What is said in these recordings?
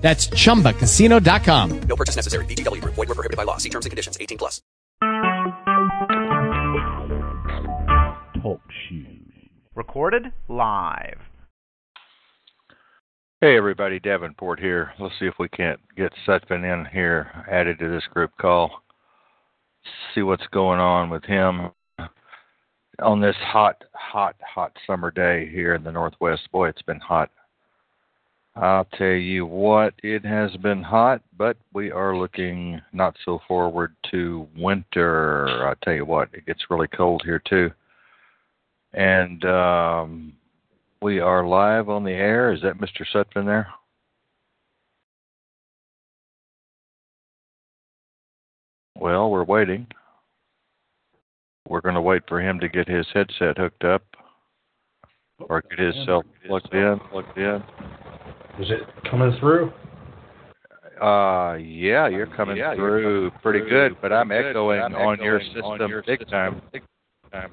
That's chumbacasino.com. No purchase necessary. VGW Group. Void were prohibited by law. See terms and conditions. 18 plus. Talk shoes. Recorded live. Hey everybody, Davenport here. Let's see if we can't get Sutphin in here, added to this group call. See what's going on with him on this hot, hot, hot summer day here in the Northwest. Boy, it's been hot. I'll tell you what, it has been hot, but we are looking not so forward to winter. I'll tell you what, it gets really cold here too. And um, we are live on the air. Is that Mr. Sutphin there? Well, we're waiting. We're going to wait for him to get his headset hooked up or get his cell plugged in. Plugged in. Is it coming through? Uh, yeah, you're coming yeah, through you're coming pretty through good, but I'm pretty echoing, I'm on, your system, on your big system time. Big time.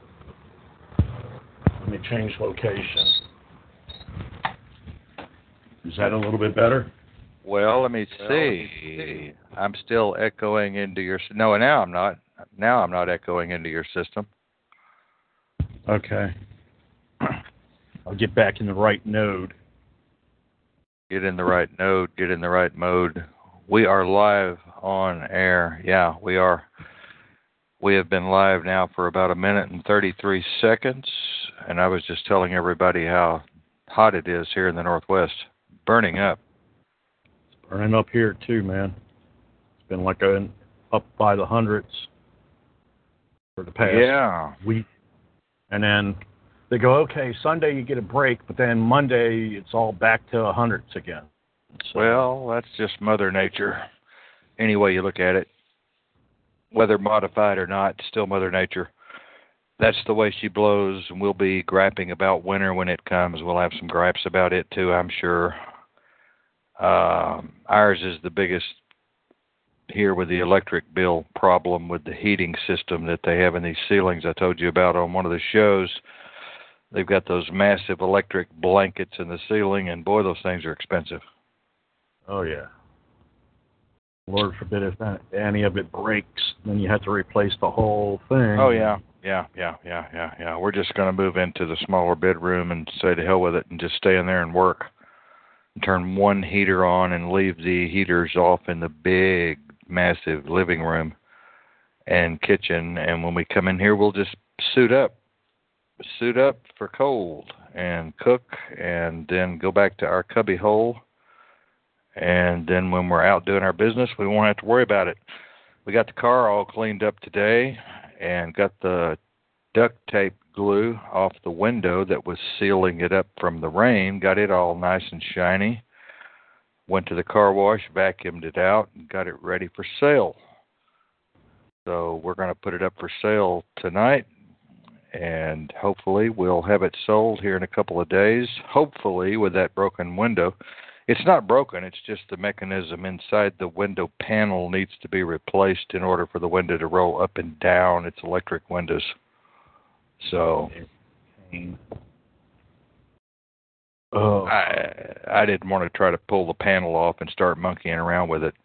Let me change location. Is that a little bit better? Well, let me see. I'm still echoing into your. No, now I'm not. Now I'm not echoing into your system. Okay. I'll get back in the right node get in the right node, get in the right mode. We are live on air. Yeah, we are. We have been live now for about a minute and 33 seconds, and I was just telling everybody how hot it is here in the Northwest, burning up. It's burning up here too, man. It's been like a, up by the hundreds for the past yeah. week, and then they go, okay, Sunday you get a break, but then Monday it's all back to hundreds again. So, well, that's just Mother Nature. Any way you look at it, whether modified or not, still Mother Nature. That's the way she blows, and we'll be griping about winter when it comes. We'll have some gripes about it too, I'm sure. Um, ours is the biggest here with the electric bill problem with the heating system that they have in these ceilings I told you about on one of the shows They've got those massive electric blankets in the ceiling, and boy, those things are expensive. Oh yeah. Lord forbid if any of it breaks, then you have to replace the whole thing. Oh yeah, yeah, yeah, yeah, yeah, yeah. We're just going to move into the smaller bedroom and say to hell with it, and just stay in there and work. And turn one heater on and leave the heaters off in the big, massive living room and kitchen. And when we come in here, we'll just suit up suit up for cold and cook and then go back to our cubby hole. And then when we're out doing our business we won't have to worry about it. We got the car all cleaned up today and got the duct tape glue off the window that was sealing it up from the rain got it all nice and shiny went to the car wash vacuumed it out and got it ready for sale. So we're going to put it up for sale tonight and hopefully we'll have it sold here in a couple of days. Hopefully, with that broken window. It's not broken, it's just the mechanism inside the window panel needs to be replaced in order for the window to roll up and down. It's electric windows. So. Oh. I I didn't want to try to pull the panel off and start monkeying around with it.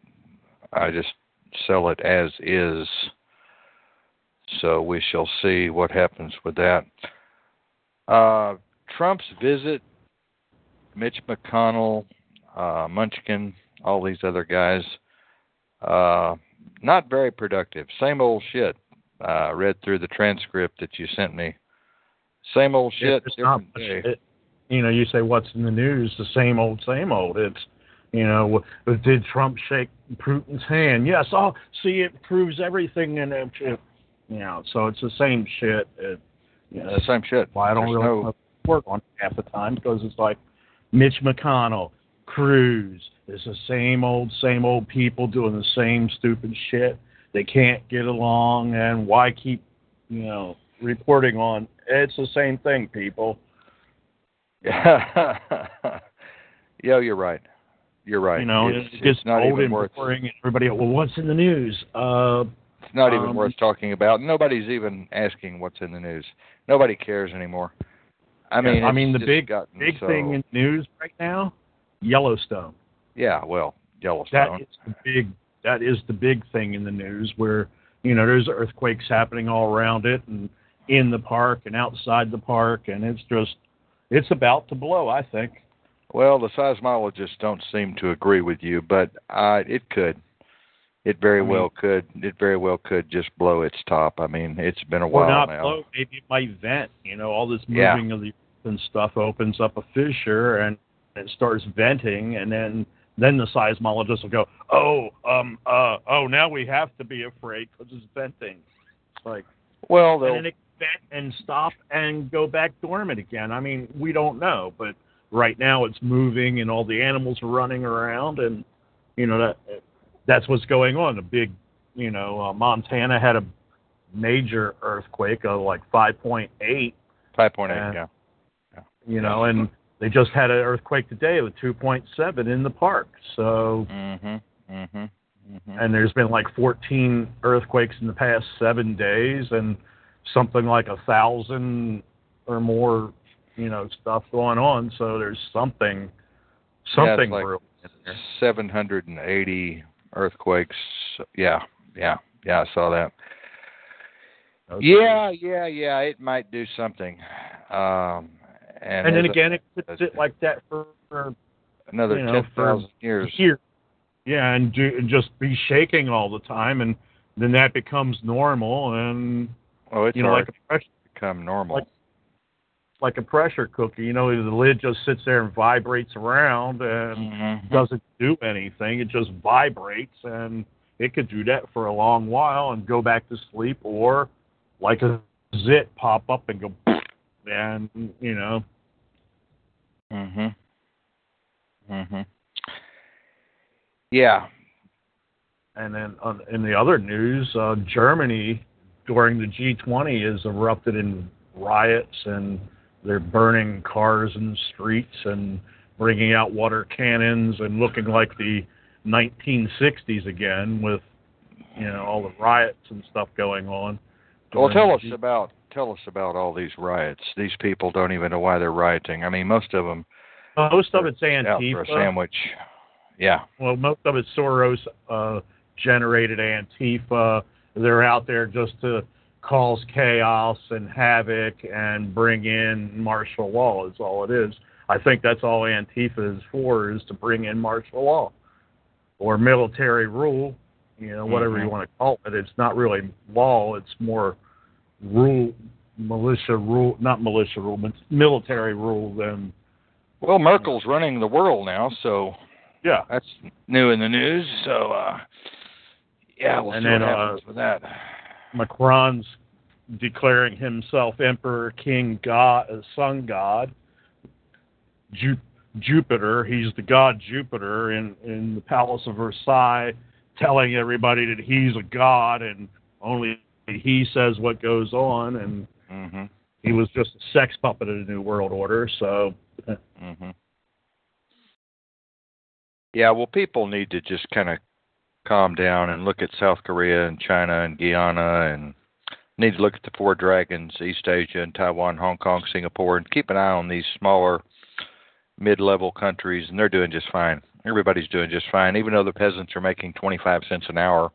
I just sell it as is so we shall see what happens with that. Uh, Trump's visit, Mitch McConnell, uh, Munchkin, all these other guys, uh, not very productive. Same old shit. Uh, read through the transcript that you sent me. Same old shit. Not, it, you know, you say what's in the news? The same old, same old. It's you know, did Trump shake Putin's hand? Yes. Oh, see, it proves everything, and it, it you know, so it's the same shit. It, you know, the same shit. Why I don't There's really no... work on it half the time because it's like Mitch McConnell, Cruz. It's the same old, same old people doing the same stupid shit. they can't get along, and why keep, you know, reporting on? It's the same thing, people. yeah, you're right. You're right. You know, it's, it gets it's not old even worth. boring. Everybody, well, what's in the news? Uh, It's not even Um, worth talking about. Nobody's even asking what's in the news. Nobody cares anymore. I Yeah, mean, I mean, the big- gotten big so- thing in news right now, Yellowstone. Yeah, well, Yellowstone. is the big. That is the big thing in the news where you know there's earthquakes happening all around it and in the park and outside the park, and it's just it's about to blow. I think. Well, the seismologists don't seem to agree with you, but uh, it could. It very I mean- well could. It very well could just blow its top. I mean, it's been a while not now. blow. Maybe it might vent. You know, all this Yeah. moving of the earth and stuff opens up a fissure and it starts venting, and then then the seismologists will go, oh, um, uh, oh, now we have to be afraid because it's venting. It's like. Well, and they'll then it vent and stop and go back dormant again. I mean, we don't know, but right now it's moving and all the animals are running around, and you know that that's what's going on. A big, you know, uh, Montana had a major earthquake of like 5.8, five point eight. uh, Yeah. you know, and they just had an earthquake today with 2.7 in the park. So, Mhm. Mhm. Mhm. and there's been like 14 earthquakes in the past seven days, and something like a thousand or more, you know, stuff going on. So there's something, something like- brewing in 780 earthquakes. Yeah, yeah, yeah. I saw that. Okay. Yeah, yeah, yeah. It might do something. Um, and and then as a- again, it could sit like that for, for another you know, ten years. years. Yeah, and do and just be shaking all the time, and then that becomes normal, and Oh, it's you know, like a pressure become normal. like- like a pressure cooker. You know, the lid just sits there and vibrates around, and Mhm. doesn't do anything. It just vibrates, and it could do that for a long while and go back to sleep, or like a zit pop up and go, and you know, Mhm. Mhm. Yeah. and then on, in the other news, uh, Germany during the G20 has erupted in riots, and they're burning cars in the streets and bringing out water cannons and looking like the 1960s again with you know all the riots and stuff going on. Well, tell the us about tell us about all these riots. These people don't even know why they're rioting. I mean, most of them Most of it's out for a sandwich. Yeah. Well, most of it's Soros uh, generated Antifa. They're out there just to cause chaos and havoc and bring in martial law. Is all it is. I think that's all Antifa is for is to bring in martial law or military rule. You know, whatever you Mhm. want to call it. It's not really law. It's more rule, militia rule, not militia rule, but military rule. Than Well, Merkel's running the world now, so yeah. that's new in the news. So, uh, yeah, we'll And see then, what uh, happens with that. Macron's declaring himself emperor, king, god, sun god. Ju- Jupiter, he's the god Jupiter in in the palace of Versailles, telling everybody that he's a god and only he says what goes on. And Mhm. he was just a sex puppet of the New World Order. So Mhm. Yeah, well, people need to just kind of calm down and look at South Korea and China and Guyana and need to look at the four dragons, East Asia and Taiwan, Hong Kong, Singapore, and keep an eye on these smaller mid-level countries, and they're doing just fine. Everybody's doing just fine, even though the peasants are making 25 cents an hour.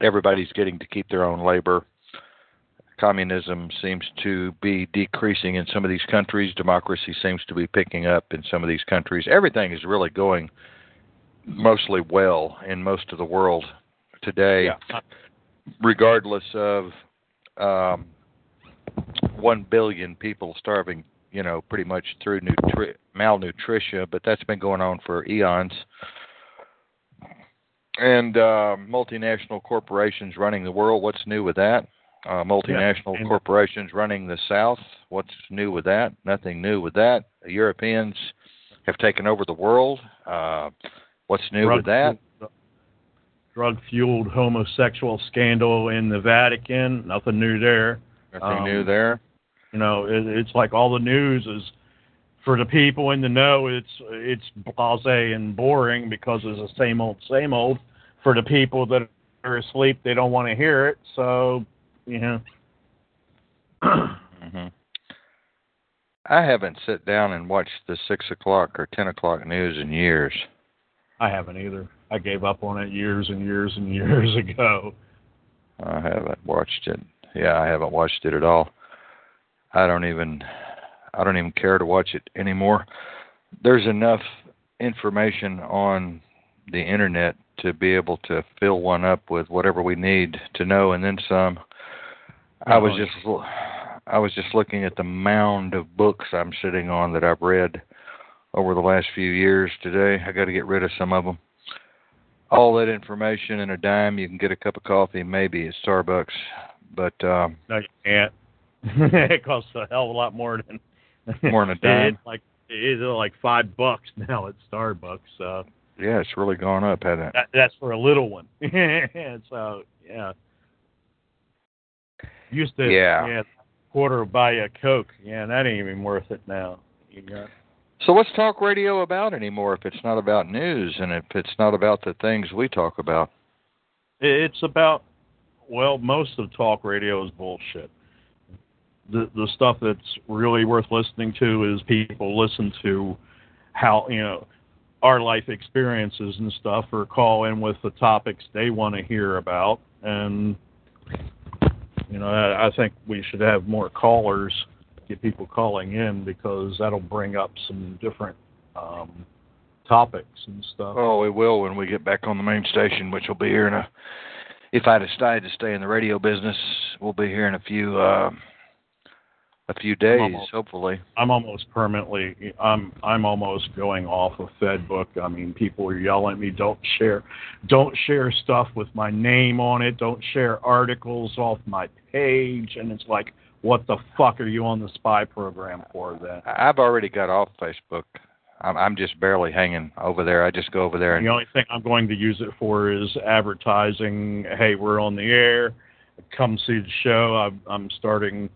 Everybody's getting to keep their own labor. Communism seems to be decreasing in some of these countries. Democracy seems to be picking up in some of these countries. Everything is really going mostly well in most of the world today yeah, regardless of um, one billion people starving, you know, pretty much through nutri- malnutrition, but that's been going on for eons. And uh, multinational corporations running the world. What's new with that? Uh, multinational and- corporations running the South. What's new with that? Nothing new with that. The Europeans have taken over the world. Uh, what's new with that? drug fueled homosexual scandal in the Vatican. Nothing new there. Nothing Um, new there. You know, it, it's like all the news is for the people in the know. It's it's blasé and boring because it's the same old, same old. For the people that are asleep, they don't want to hear it. So, you know. hmm I haven't sat down and watched the six o'clock or ten o'clock news in years. I haven't either. I gave up on it years and years and years ago. I haven't watched it. Yeah, I haven't watched it at all. I don't even I don't even care to watch it anymore. There's enough information on the internet to be able to fill one up with whatever we need to know and then some. I was Oh, just I was just looking at the mound of books I'm sitting on that I've read over the last few years today. I got to get rid of some of them. All that information in a dime, you can get a cup of coffee maybe at Starbucks, but um No, you can't. it costs a hell of a lot more than More than a dime? It's like it's like five bucks now at Starbucks. So yeah, it's really gone up, hasn't it? that, that's for a little one. so yeah, used to Yeah. yeah quarter buy a Coke. Yeah, that ain't even worth it now. You got So what's talk radio about anymore if it's not about news and if it's not about the things we talk about? It's about well, most of talk radio is bullshit. The the stuff that's really worth listening to is people listen to how you know our life experiences and stuff, or call in with the topics they want to hear about. And you know, I, I think we should have more callers, get people calling in because that'll bring up some different um, topics and stuff. Oh, we will when we get back on the main station, which will be here in a. If I decide to stay in the radio business, we'll be here in a few uh, a few days, Almost. hopefully. I'm almost permanently I'm I'm almost going off of FedBook. I mean, people are yelling at me, don't share don't share stuff with my name on it, don't share articles off my page and it's like what the fuck are you on the spy program for then? I- I've already got off Facebook. I'm, I'm just barely hanging over there. I just go over there and The only thing I'm going to use it for is advertising, hey, we're on the air, come see the show. I'm I'm starting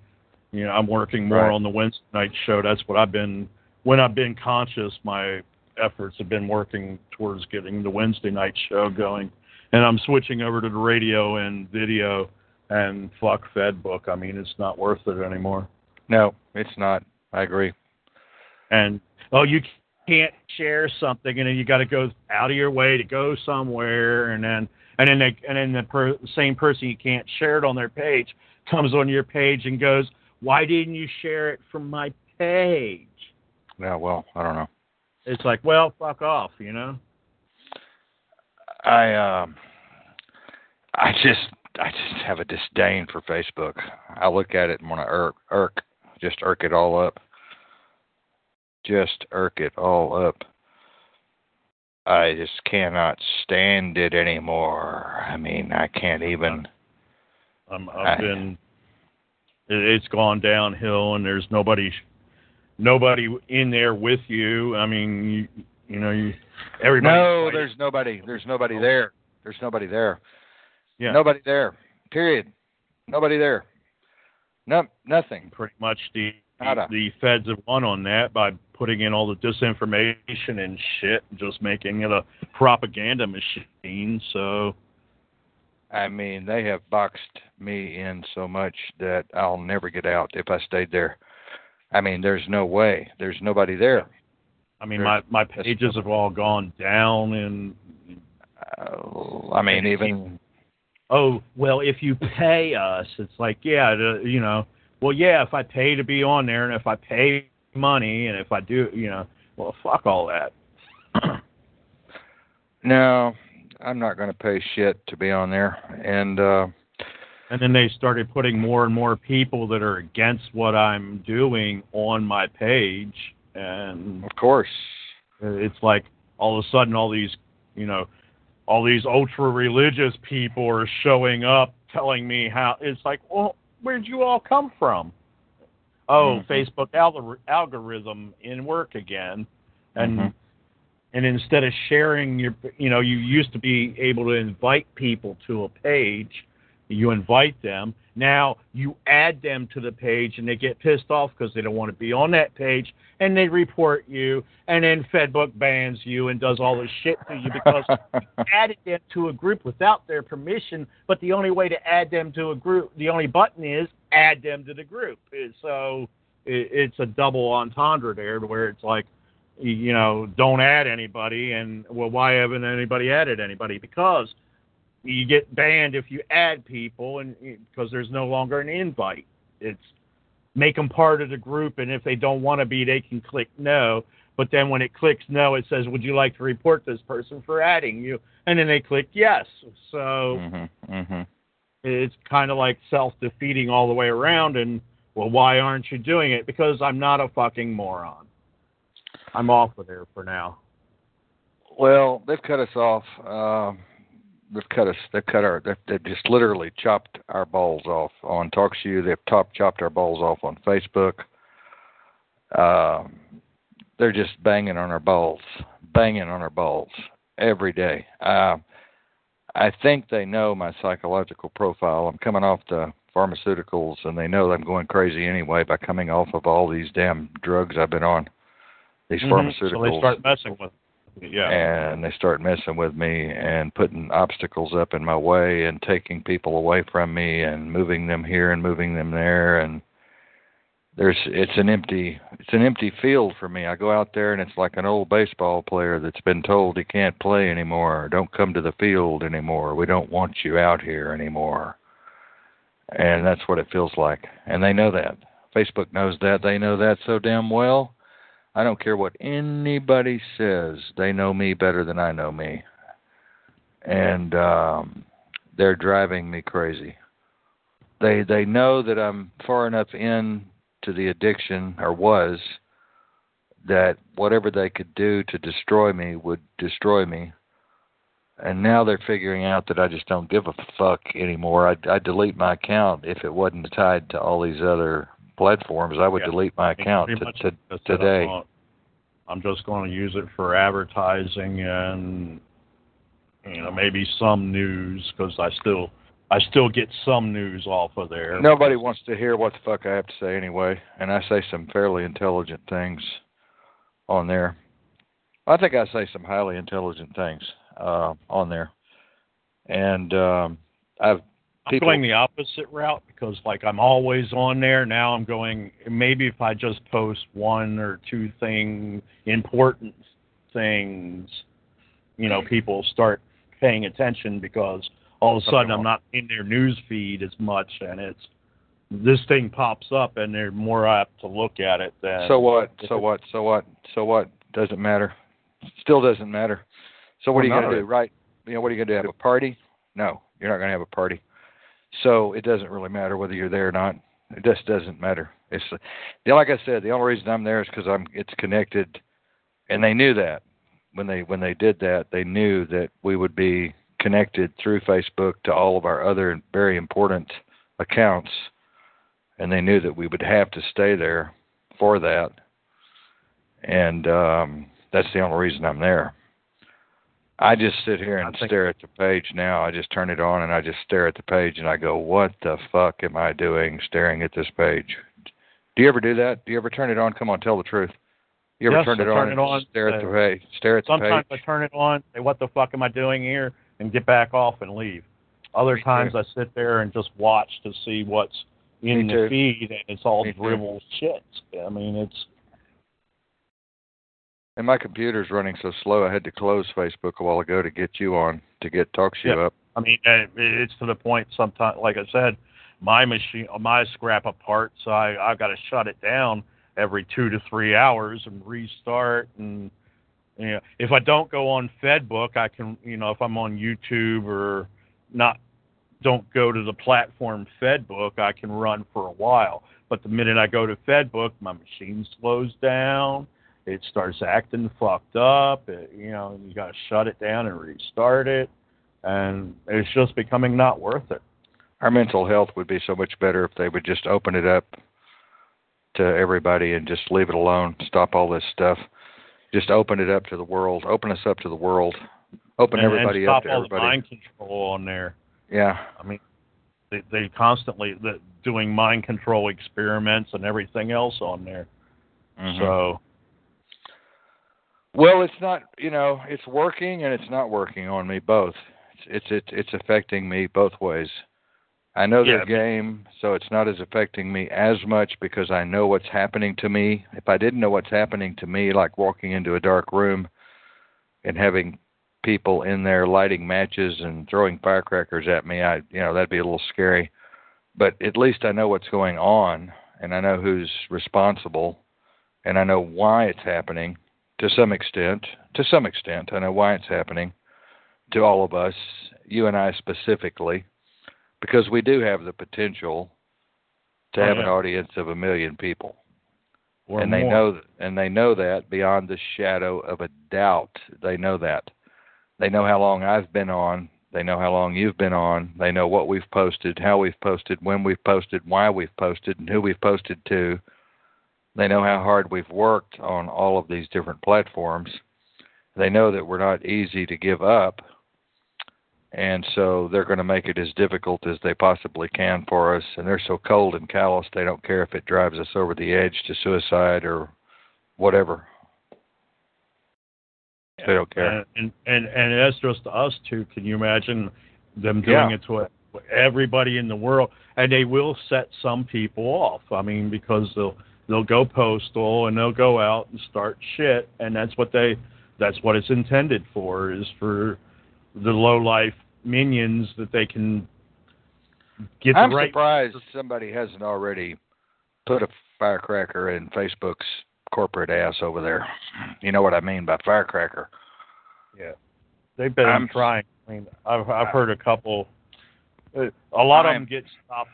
you know, I'm working more Right. on the Wednesday night show. That's what I've been when I've been conscious, my efforts have been working towards getting the Wednesday night show going. And I'm switching over to the radio and video and fuck Fed book. I mean, it's not worth it anymore. no, it's not. I agree. And oh, you can't share something, and then you got to go out of your way to go somewhere, and then and then they, and then the per, same person you can't share it on their page comes on your page and goes, "Why didn't you share it from my page?" Yeah, well, I don't know. It's like, well, fuck off, you know. I um I just I just have a disdain for Facebook. I look at it and want to irk irk just irk it all up. Just irk it all up. I just cannot stand it anymore. I mean, I can't even I'm, I- I've been, it, it's gone downhill, and there's nobody, nobody in there with you. I mean, you, you know, you, everybody. No, there's nobody. There's nobody there. There's nobody there. Yeah, Nobody there. Period. Nobody there. No, nothing. pretty much the Nada. the feds have won on that by putting in all the disinformation and shit, and just making it a propaganda machine. So I mean, they have boxed me in so much that I'll never get out if I stayed there. I mean, there's no way. There's nobody there. I mean, my my pages have all gone down, and Uh, I mean, even oh well, if you pay us, it's like yeah, you know, well yeah, if I pay to be on there, and if I pay money, and if I do, you know, well fuck all that. no, I'm not going to pay shit to be on there. And uh And then they started putting more and more people that are against what I'm doing on my page, and of course, it's like all of a sudden all these, you know, all these ultra religious people are showing up telling me how. It's like, well, where'd you all come from? Oh, Mhm. Facebook algor- algorithm in work again, and Mhm. and instead of sharing your, you know, you used to be able to invite people to a page. You invite them. Now you add them to the page, and they get pissed off because they don't want to be on that page, and they report you, and then FedBook bans you and does all this shit to you because you added them to a group without their permission. But the only way to add them to a group, the only button is add them to the group. So it's a double entendre there, where it's like, you know, don't add anybody, and well, why haven't anybody added anybody? Because you get banned if you add people, and because there's no longer an invite. It's make them part of the group, and if they don't want to be, they can click no. But then when it clicks no, it says, "Would you like to report this person for adding you?" And then they click yes. So mm-hmm, mm-hmm. it's kind of like self-defeating all the way around. And well, why aren't you doing it? Because I'm not a fucking moron. I'm off of there for now. Well, they've cut us off. Um, they've cut us. They've cut our. They've, they've just literally chopped our balls off on TalkShoe. They've top chopped our balls off on Facebook. Um, they're just banging on our balls, banging on our balls every day. Uh, I think they know my psychological profile. I'm coming off the pharmaceuticals, and they know that I'm going crazy anyway by coming off of all these damn drugs I've been on. These mm-hmm. pharmaceuticals. So they start messing with. Yeah. And they start messing with me and putting obstacles up in my way and taking people away from me and moving them here and moving them there and there's it's an empty it's an empty field for me. I go out there and it's like an old baseball player that's been told he can't play anymore. Don't come to the field anymore. We don't want you out here anymore. And that's what it feels like. And they know that. Facebook knows that. They know that so damn well. I don't care what anybody says. They know me better than I know me. And um they're driving me crazy. They they know that I'm far enough in to the addiction or was that whatever they could do to destroy me would destroy me. And now they're figuring out that I just don't give a fuck anymore. I I delete my account if it wasn't tied to all these other platforms. I would Yeah. delete my account Pretty to, to, today. I'm. I'm just going to use it for advertising and you know maybe some news because I still I still get some news off of there. Nobody wants to hear what the fuck I have to say anyway, and I say some fairly intelligent things on there. I think I say some highly intelligent things uh, on there, and um, I've I'm going the opposite route because like I'm always on there. Now I'm going maybe if I just post one or two things, important things, you know, people start paying attention because all of a sudden I'm not in their news feed as much, and it's this thing pops up and they're more apt to look at it than. so what? So what? So what? So what? Doesn't matter. Still doesn't matter. So what Well, are you going to do? Right? You know what are you going to do? Have a party? No, you're not going to have a party. So it doesn't really matter whether you're there or not. It just doesn't matter. It's like I said, the only reason I'm there is because I'm it's connected, and they knew that when they when they did that, they knew that we would be connected through Facebook to all of our other very important accounts, and they knew that we would have to stay there for that, and um, that's the only reason I'm there. I just sit here and stare at the page now. I just turn it on and I just stare at the page and I go, "What the fuck am I doing staring at this page?" Do you ever do that? Do you ever turn it on? Come on, tell the truth. You ever Yes, turn I it turn on it and on, stare at the page? Stare at the page. Sometimes. I turn it on, and say, "What the fuck am I doing here?" and get back off and leave. Other Me too. times I sit there and just watch to see what's in Me the too. feed, and it's all Me too. dribble shit. I mean, it's And my computer's running so slow, I had to close Facebook a while ago to get you on to get TalkShoe Yeah. up. I mean, uh, it's to the point. Sometimes, like I said, my machine, my scrap of parts, I I've got to shut it down every two to three hours and restart. And you know, if I don't go on FedBook, I can, you know, if I'm on YouTube or not, don't go to the platform FedBook, I can run for a while. But the minute I go to FedBook, my machine slows down. It starts acting fucked up. It, you know, you got to shut it down and restart it and it's just becoming not worth it. Our mental health would be so much better if they would just open it up to everybody and just leave it alone. Stop all this stuff. Just open it up to the world. Open us up to the world. Open and, everybody and up stop to all everybody. the mind control on there. Yeah. I mean, they they constantly the, doing mind control experiments and everything else on there. Mhm. So Well, it's not. You know, it's working and it's not working on me both. It's it's it's, it's affecting me both ways. I know Yeah, their game, so it's not as affecting me as much because I know what's happening to me. If I didn't know what's happening to me, like walking into a dark room and having people in there lighting matches and throwing firecrackers at me, I you know that'd be a little scary. But at least I know what's going on, and I know who's responsible, and I know why it's happening to some extent. To some extent, I know why it's happening to all of us, you and I specifically, because we do have the potential to Oh, have an oh, audience of a million people, or and they more. know and they know that beyond the shadow of a doubt. They know that. They know how long I've been on. They know how long you've been on. They know what we've posted, how we've posted, when we've posted, why we've posted, and who we've posted to. They know how hard we've worked on all of these different platforms. They know that we're not easy to give up. And so they're going to make it as difficult as they possibly can for us. And they're so cold and callous, they don't care if it drives us over the edge to suicide or whatever. They don't care. And, and and and that's just us too. Can you imagine them doing Yeah. it to everybody in the world? And they will set some people off. I mean, because they'll they'll go postal and they'll go out and start shit, and that's what they that's what it's intended for is for the low life minions that they can get I'm the right. surprised somebody hasn't already put a firecracker in Facebook's corporate ass over there. You know what I mean by firecracker. Yeah. They've been I'm- trying. I mean, I've I've heard a couple. uh, A lot of I'm- them get stopped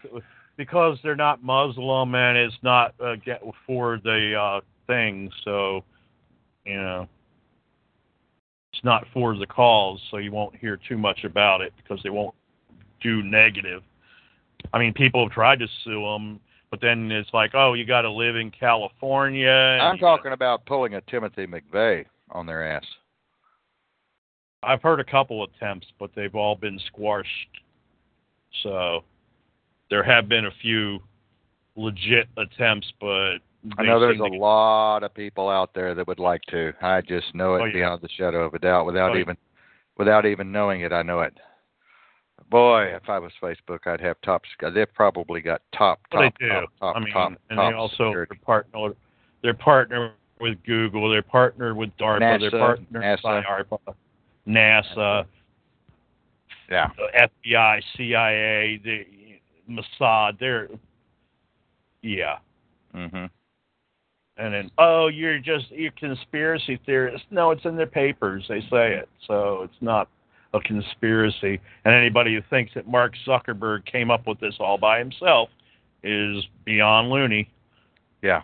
because they're not Muslim and it's not uh, get for the uh, thing. So, you know, it's not for the cause. So you won't hear too much about it because they won't do negative. I mean, people have tried to sue them, but then it's like, oh, you got to live in California. I'm you gotta- talking about pulling a Timothy McVeigh on their ass. I've heard a couple attempts, but they've all been squashed. So there have been a few legit attempts, but I know there's a to- lot of people out there that would like to. I just know it Oh, yeah. beyond the shadow of a doubt without Oh, yeah. even without even knowing it. I know it. Boy, if I was Facebook, I'd have top. They've probably got top, oh, Well, top, they do. top, top, I mean, top, and top they also security. they're partner they're partnered with Google, they're partnered with DARPA, they're NASA, partnered NASA. by ARPA, NASA, Yeah. FBI, CIA, the Mossad. They're yeah. hmm and then oh you're just you're conspiracy theorists no it's in their papers they say it so it's not a conspiracy and anybody who thinks that mark zuckerberg came up with this all by himself is beyond loony Yeah.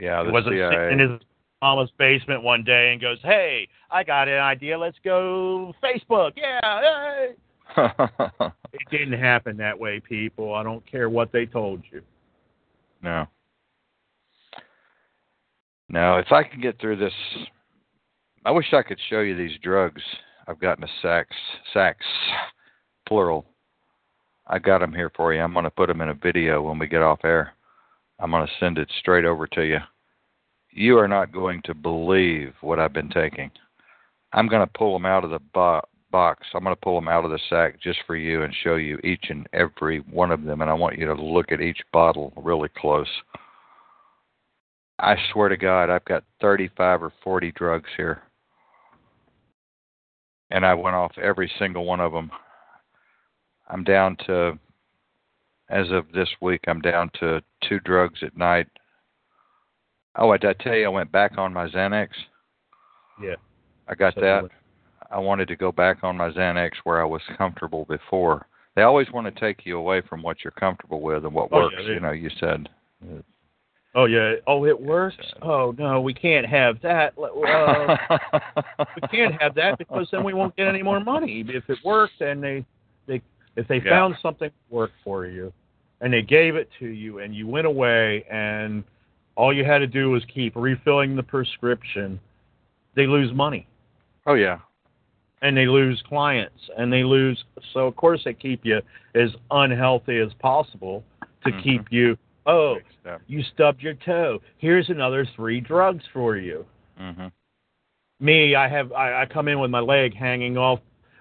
Yeah. he wasn't CIA. in his mama's basement one day and goes hey i got an idea let's go facebook yeah hey. it didn't happen that way people i don't care what they told you no. No, if I can get through this, I wish I could show you these drugs. I've got in a sacks, sacks, plural. I got them here for you. I'm going to put them in a video when we get off air. I'm going to send it straight over to you. You are not going to believe what I've been taking. I'm going to pull them out of the bo- box. I'm going to pull them out of the sack just for you and show you each and every one of them. And I want you to look at each bottle really close. I swear to God, I've got 35 or 40 drugs here. And I went off every single one of them. I'm down to, as of this week, I'm down to two drugs at night. Oh, did I tell you I went back on my Xanax? yeah I got that. I wanted to go back on my Xanax where I was comfortable before. They always want to take you away from what you're comfortable with and what Oh, yeah, works. they- you know, you said. Oh yeah. Oh, it works. Oh no, we can't have that. Uh, we can't have that because then we won't get any more money. If it worked and they they if they Yeah. found something that worked for you and they gave it to you and you went away and all you had to do was keep refilling the prescription. They lose money Oh yeah. And they lose clients and they lose. So of course they keep you as unhealthy as possible to Mhm. keep you. Oh, you stubbed your toe. Here's another three drugs for you. Mhm. Me, I have I, I come in with my leg hanging off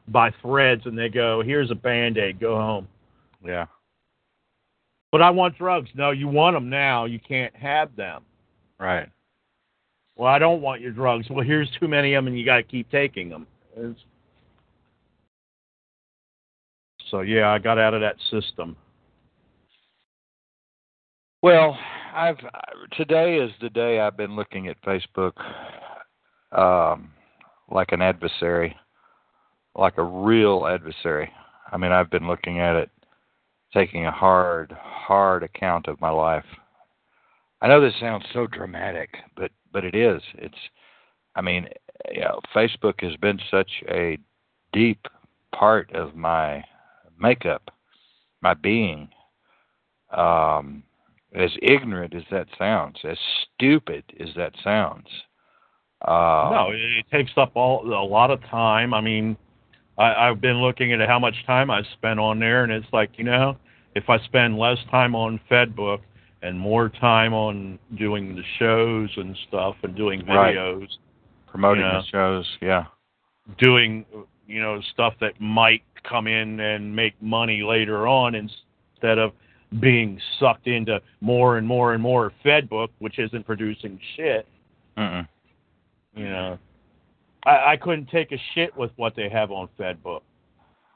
by threads, and they go, "Here's a band aid. Go home." Yeah. But I want drugs. No, you want them now. You can't have them. Right. Well, I don't want your drugs. Well, here's too many of them, and you got to keep taking them. So yeah, I got out of that system. Well, I've today is the day I've been looking at Facebook um like an adversary, like a real adversary. I mean, I've been looking at it taking a hard hard account of my life. I know this sounds so dramatic, but but it is. It's I mean, you know, Facebook has been such a deep part of my makeup, my being. Um as ignorant as that sounds, as stupid as that sounds. Uh, no, it, takes up all a lot of time. I mean, I, I've been looking at how much time I spent on there, and it's like you know, if I spend less time on FedBook and more time on doing the shows and stuff and doing Right. Promoting Yeah. the shows, yeah, doing you know stuff that might come in and make money later on instead of being sucked into more and more and more FedBook, which isn't producing shit. Mm-mm. You know, I, I couldn't take a shit with what they have on FedBook.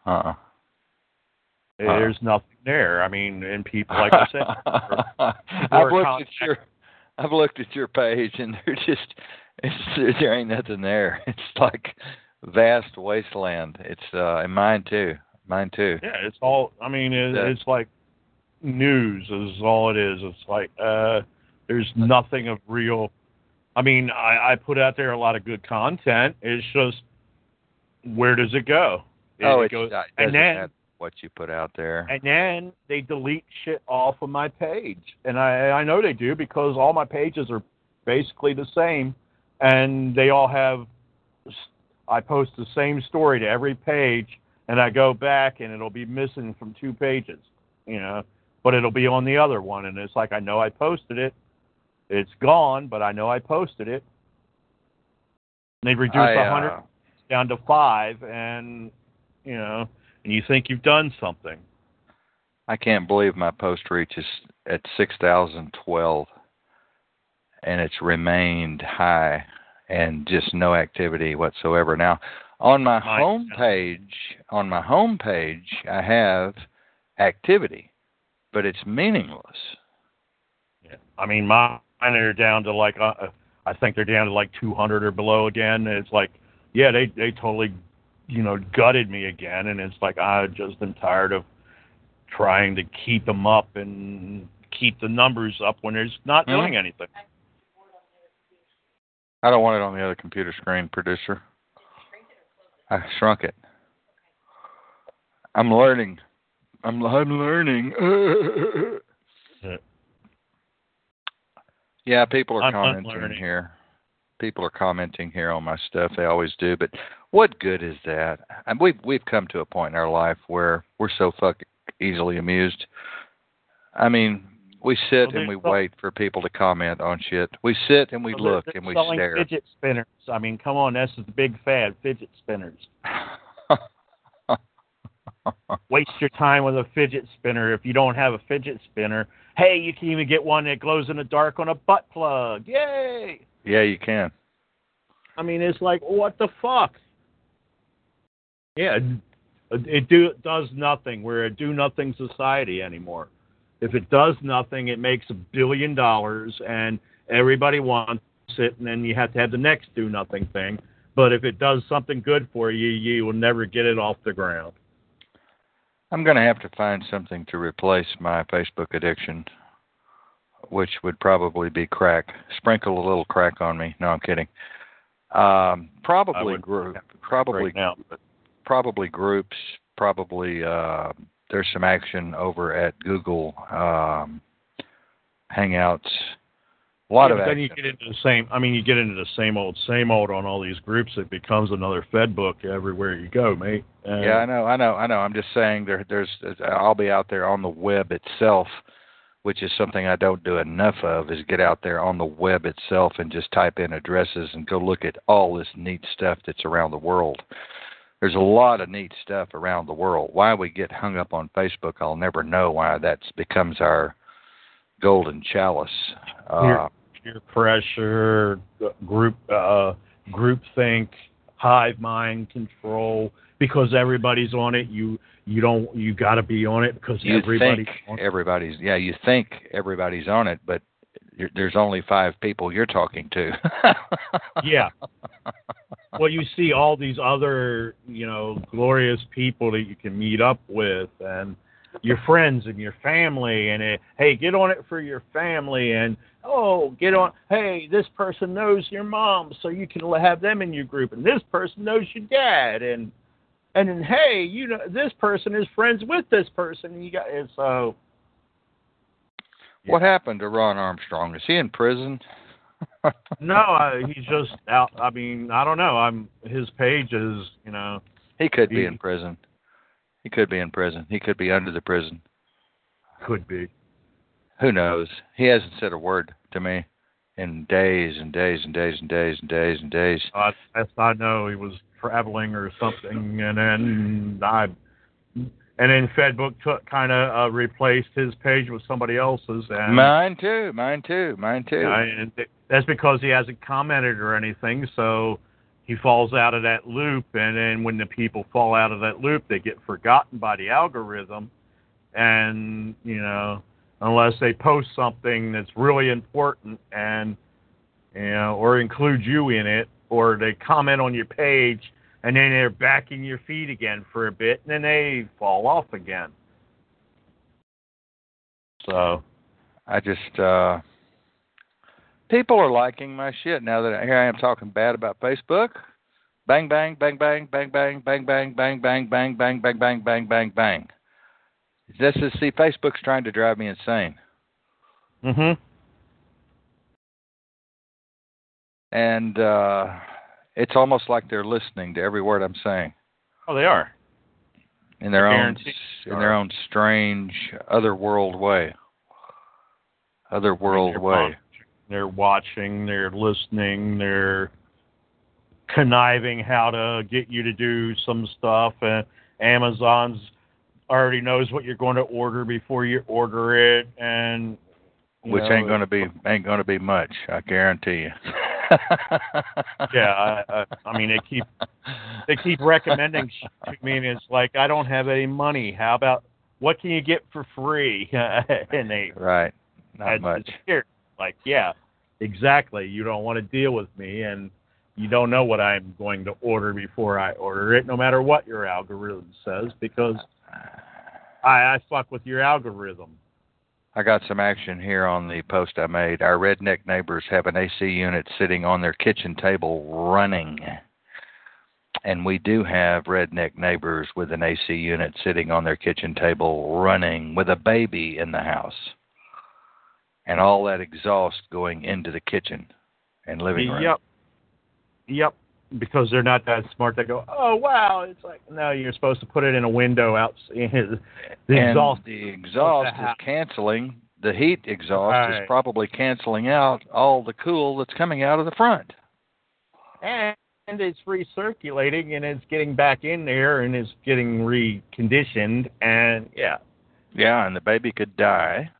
Uh-uh. uh-uh. There's nothing there. I mean, and people, like I said, I've looked contact- at your, I've looked at your page, and they're just, it's, there ain't nothing there. It's like vast wasteland. It's uh, and mine too, mine too. yeah, it's all. I mean, it, Yeah. it's like news is all it is. It's like uh, there's nothing of real. I mean, I, I put out there a lot of good content. It's just where does it go? It, oh, it goes, not, and then what you put out there. and then they delete shit off of my page, and I I know they do because all my pages are basically the same, and they all have. I post the same story to every page, and I go back, and it'll be missing from two pages, you know, but it'll be on the other one, and it's like I know I posted it. It's gone, but I know I posted it. And They've reduced I, a hundred uh, down to five, and you know, and you think you've done something. I can't believe my post reach is at 6,012 and it's remained high and just no activity whatsoever. Now, on my home page, on my home page, I have activity, but it's meaningless. Yeah. I mean, mine are down to like, uh, I think they're down to like 200 or below again. It's like, yeah, they they totally, you know, gutted me again, and it's like I just am tired of trying to keep them up and keep the numbers up when there's not Mhm. doing anything. I don't want it on the other computer screen, producer. I shrunk it. I'm learning. I'm I'm learning. Yeah. people are I'm commenting here. People are commenting here on my stuff. They always do, but what good is that? And we've we've come to a point in our life where we're so fucking easily amused. I mean, we sit Well, and we wait for people to comment on shit. We sit and we So look and we stare. Fidget spinners. I mean, come on, that's the big fad, fidget spinners. Waste your time with a fidget spinner if you don't have a fidget spinner. Hey, you can even get one that glows in the dark on a butt plug. Yay! yeah, you can. I mean, it's like what the fuck? Yeah, it, it do it does nothing. We're a do nothing society anymore. If it does nothing, it makes a billion dollars, and everybody wants it, and then you have to have the next do nothing thing. But if it does something good for you, you will never get it off the ground. I'm going to have to find something to replace my Facebook addiction, which would probably be crack. Sprinkle a little crack on me. No, I'm kidding. Um, probably group, probably right now, but probably groups. Probably uh, there's some action over at Google um, Hangouts. A lot Yeah, of but then you get into the same. I mean, you get into the same old, same old on all these groups. It becomes another Fed book everywhere you go, mate. And Yeah, I know, I know, I know. I'm just saying there there's I'll be out there on the web itself, which is something I don't do enough of is get out there on the web itself and just type in addresses and go look at all this neat stuff that's around the world. There's a lot of neat stuff around the world. Why we get hung up on Facebook, I'll never know why that becomes our golden chalice. Uh, Here. peer pressure, group uh, group think, hive mind control. Because everybody's on it, you you don't you got to be on it because you everybody's think on everybody's yeah you think everybody's on it but there's only five people you're talking to Yeah. Well, you see all these other you know glorious people that you can meet up with and your friends and your family and it, hey get on it for your family and oh get on hey this person knows your mom so you can have them in your group and this person knows your dad and and then hey you know this person is friends with this person and you got and so. What happened to ron armstrong? Is he in prison no uh, he's just out i mean i don't know. I'm his page is you know he could be in prison. He could be in prison. He could be under the prison. Could be. Who knows? He hasn't said a word to me in days and days and days and days and days and days. Uh, as I know, he was traveling or something, and then I, and then Fedbook took kind of uh, replaced his page with somebody else's, and, mine too mine too mine too. I- and that's because he hasn't commented or anything. So he falls out of that loop, and then when the people fall out of that loop, they get forgotten by the algorithm, and you know, unless they post something that's really important and you know, or include you in it, or they comment on your page, and then they're back in your feed again for a bit, and then they fall off again. So, I just uh people are liking my shit now that here I am talking bad about Facebook. Bang bang bang bang bang bang bang bang bang bang bang bang bang bang bang bang bang. This is see Facebook's trying to drive me insane. Mm mhm, And uh it's almost like they're listening to every word I'm saying oh, they are. in their own in their own strange other world way. Other world They're way. They're watching, they're listening, they're conniving how to get you to do some stuff. And Amazon's already knows what you're going to order before you order it, and Which know, ain't gonna be ain't gonna be much, I guarantee you. Yeah, I, I, I mean they keep they keep recommending to me, and it's like I don't have any money. How about what can you get for free? and they Right. Not much. here. Like, yeah, exactly. You don't want to deal with me, and you don't know what I'm going to order before I order it, no matter what your algorithm says, because I, I fuck with your algorithm. I got some action here on the post I made. Our redneck neighbors have an AC unit sitting on their kitchen table running. And we do have redneck neighbors with an AC unit sitting on their kitchen table running with a baby in the house. And all that exhaust going into the kitchen and living room. Yep. Yep. Because they're not that smart. They go, oh wow. It's like no, you're supposed to put it in a window out. The and exhaust. the exhaust is canceling the heat exhaust is probably canceling out all the cool that's coming out of the front. and it's recirculating and it's getting back in there and it's getting reconditioned and yeah. Yeah, and the baby could die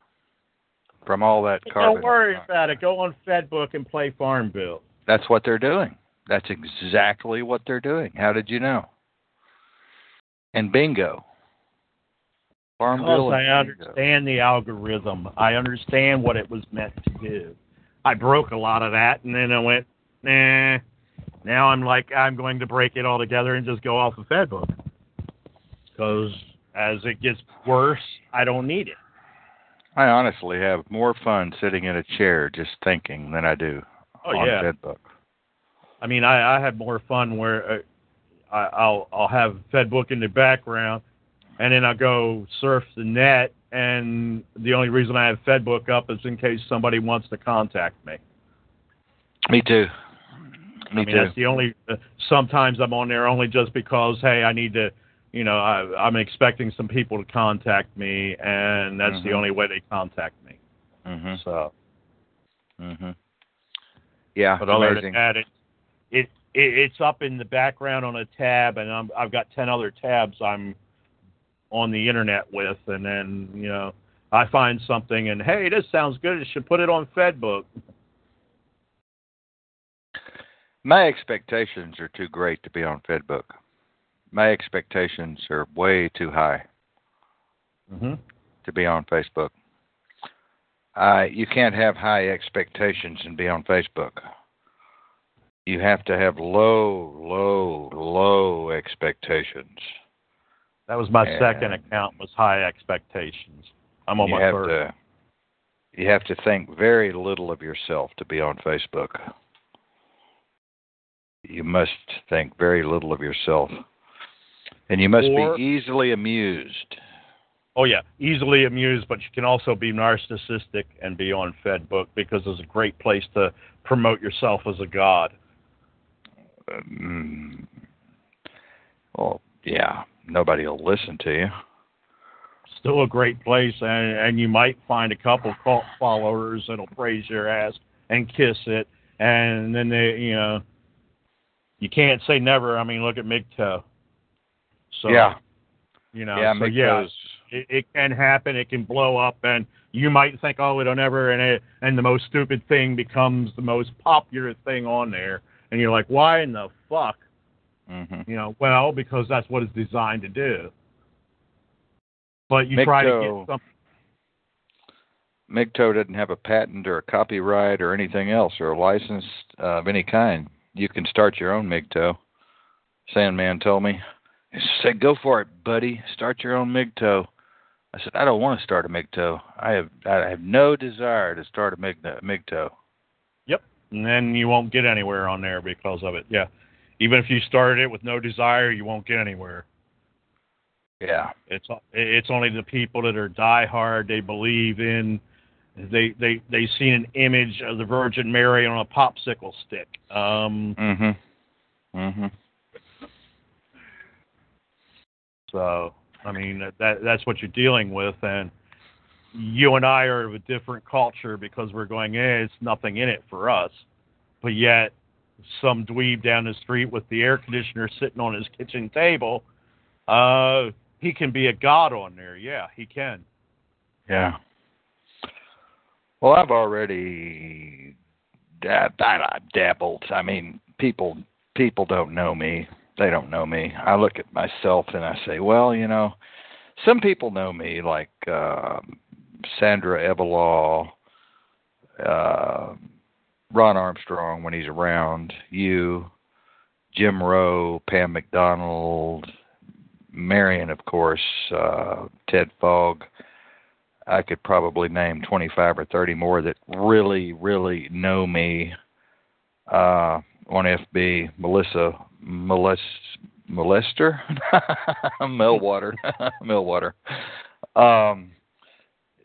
from all that carbon. Don't worry about it. Go on Fedbook and play Farmville. That's what they're doing. That's exactly what they're doing. How did you know? And bingo. Farmville. Because I and bingo. understand the algorithm. I understand what it was meant to do. I broke a lot of that and then I went, nah. Now I'm like, I'm going to break it all together and just go off of Fedbook. Because as it gets worse, I don't need it. I honestly have more fun sitting in a chair just thinking than I do Oh, on yeah. Fedbook. I mean, I, I have more fun where uh, I, I'll I'll have Fedbook in the background, and then I'll go surf the net, and the only reason I have Fedbook up is in case somebody wants to contact me. Me too. Me I mean, too. that's the only. Uh, sometimes I'm on there only just because, hey, I need to. You know, I, I'm expecting some people to contact me, and that's the Mhm. only way they contact me. Mhm. So, Mhm. Yeah, but it's other amazing. than that, it, it it it's up in the background on a tab, and I'm, I've got ten other tabs I'm on the internet with, and then you know I find something, and hey, this sounds good. I should put it on FedBook. My expectations are too great to be on FedBook. My expectations are way too high Mm-hmm. to be on Facebook. Uh, you can't have high expectations and be on Facebook. You have to have low, low, low expectations. That was my And- second account was high expectations. I'm on you my have third. to you have to think very little of yourself to be on Facebook. You must think very little of yourself. And you must Or- be easily amused. Oh yeah, easily amused, but you can also be narcissistic and be on FedBook because it's a great place to promote yourself as a god. Um, well, yeah, nobody will listen to you. Still a great place, and and you might find a couple cult followers that'll praise your ass and kiss it, and then they, you know, you can't say never. I mean, look at MGTOW. So yeah, you know, yeah, so yeah, it, it can happen. It can blow up, and you might think, oh, it'll never, and it, and the most stupid thing becomes the most popular thing on there, and you're like, why in the fuck? mhm. You know, well, because that's what it's designed to do. But you try to get something. MGTOW doesn't have a patent or a copyright or anything else or a license uh, of any kind. You can start your own MGTOW. Sandman told me. He said, "Go for it, buddy. Start your own MGTOW." I said, "I don't want to start a MGTOW. I have I have no desire to start a MG, Yep, and then you won't get anywhere on there because of it. Yeah, even if you started it with no desire, you won't get anywhere. Yeah, It's it's only the people that are diehard. They believe in. They they they seen an image of the Virgin Mary on a popsicle stick. Um, mhm, mhm. So I mean that that's what you're dealing with, and you and I are of a different culture because we're going, eh, it's nothing in it for us, but yet some dweeb down the street with the air conditioner sitting on his kitchen table, uh, he can be a god on there. Yeah, he can. Yeah. Well, I've already dab- dabbled. I mean, people people don't know me. They don't know me. I look at myself and I say, well, you know, some people know me, like uh, Sandra Evelaw, uh, Ron Armstrong when he's around, you, Jim Rowe, Pam McDonald, Marion, of course, uh, Ted Fogg. I could probably name 25 or 30 more that really, really know me uh, on FB. Melissa Molest, Molester? Melwater. Melwater. Um,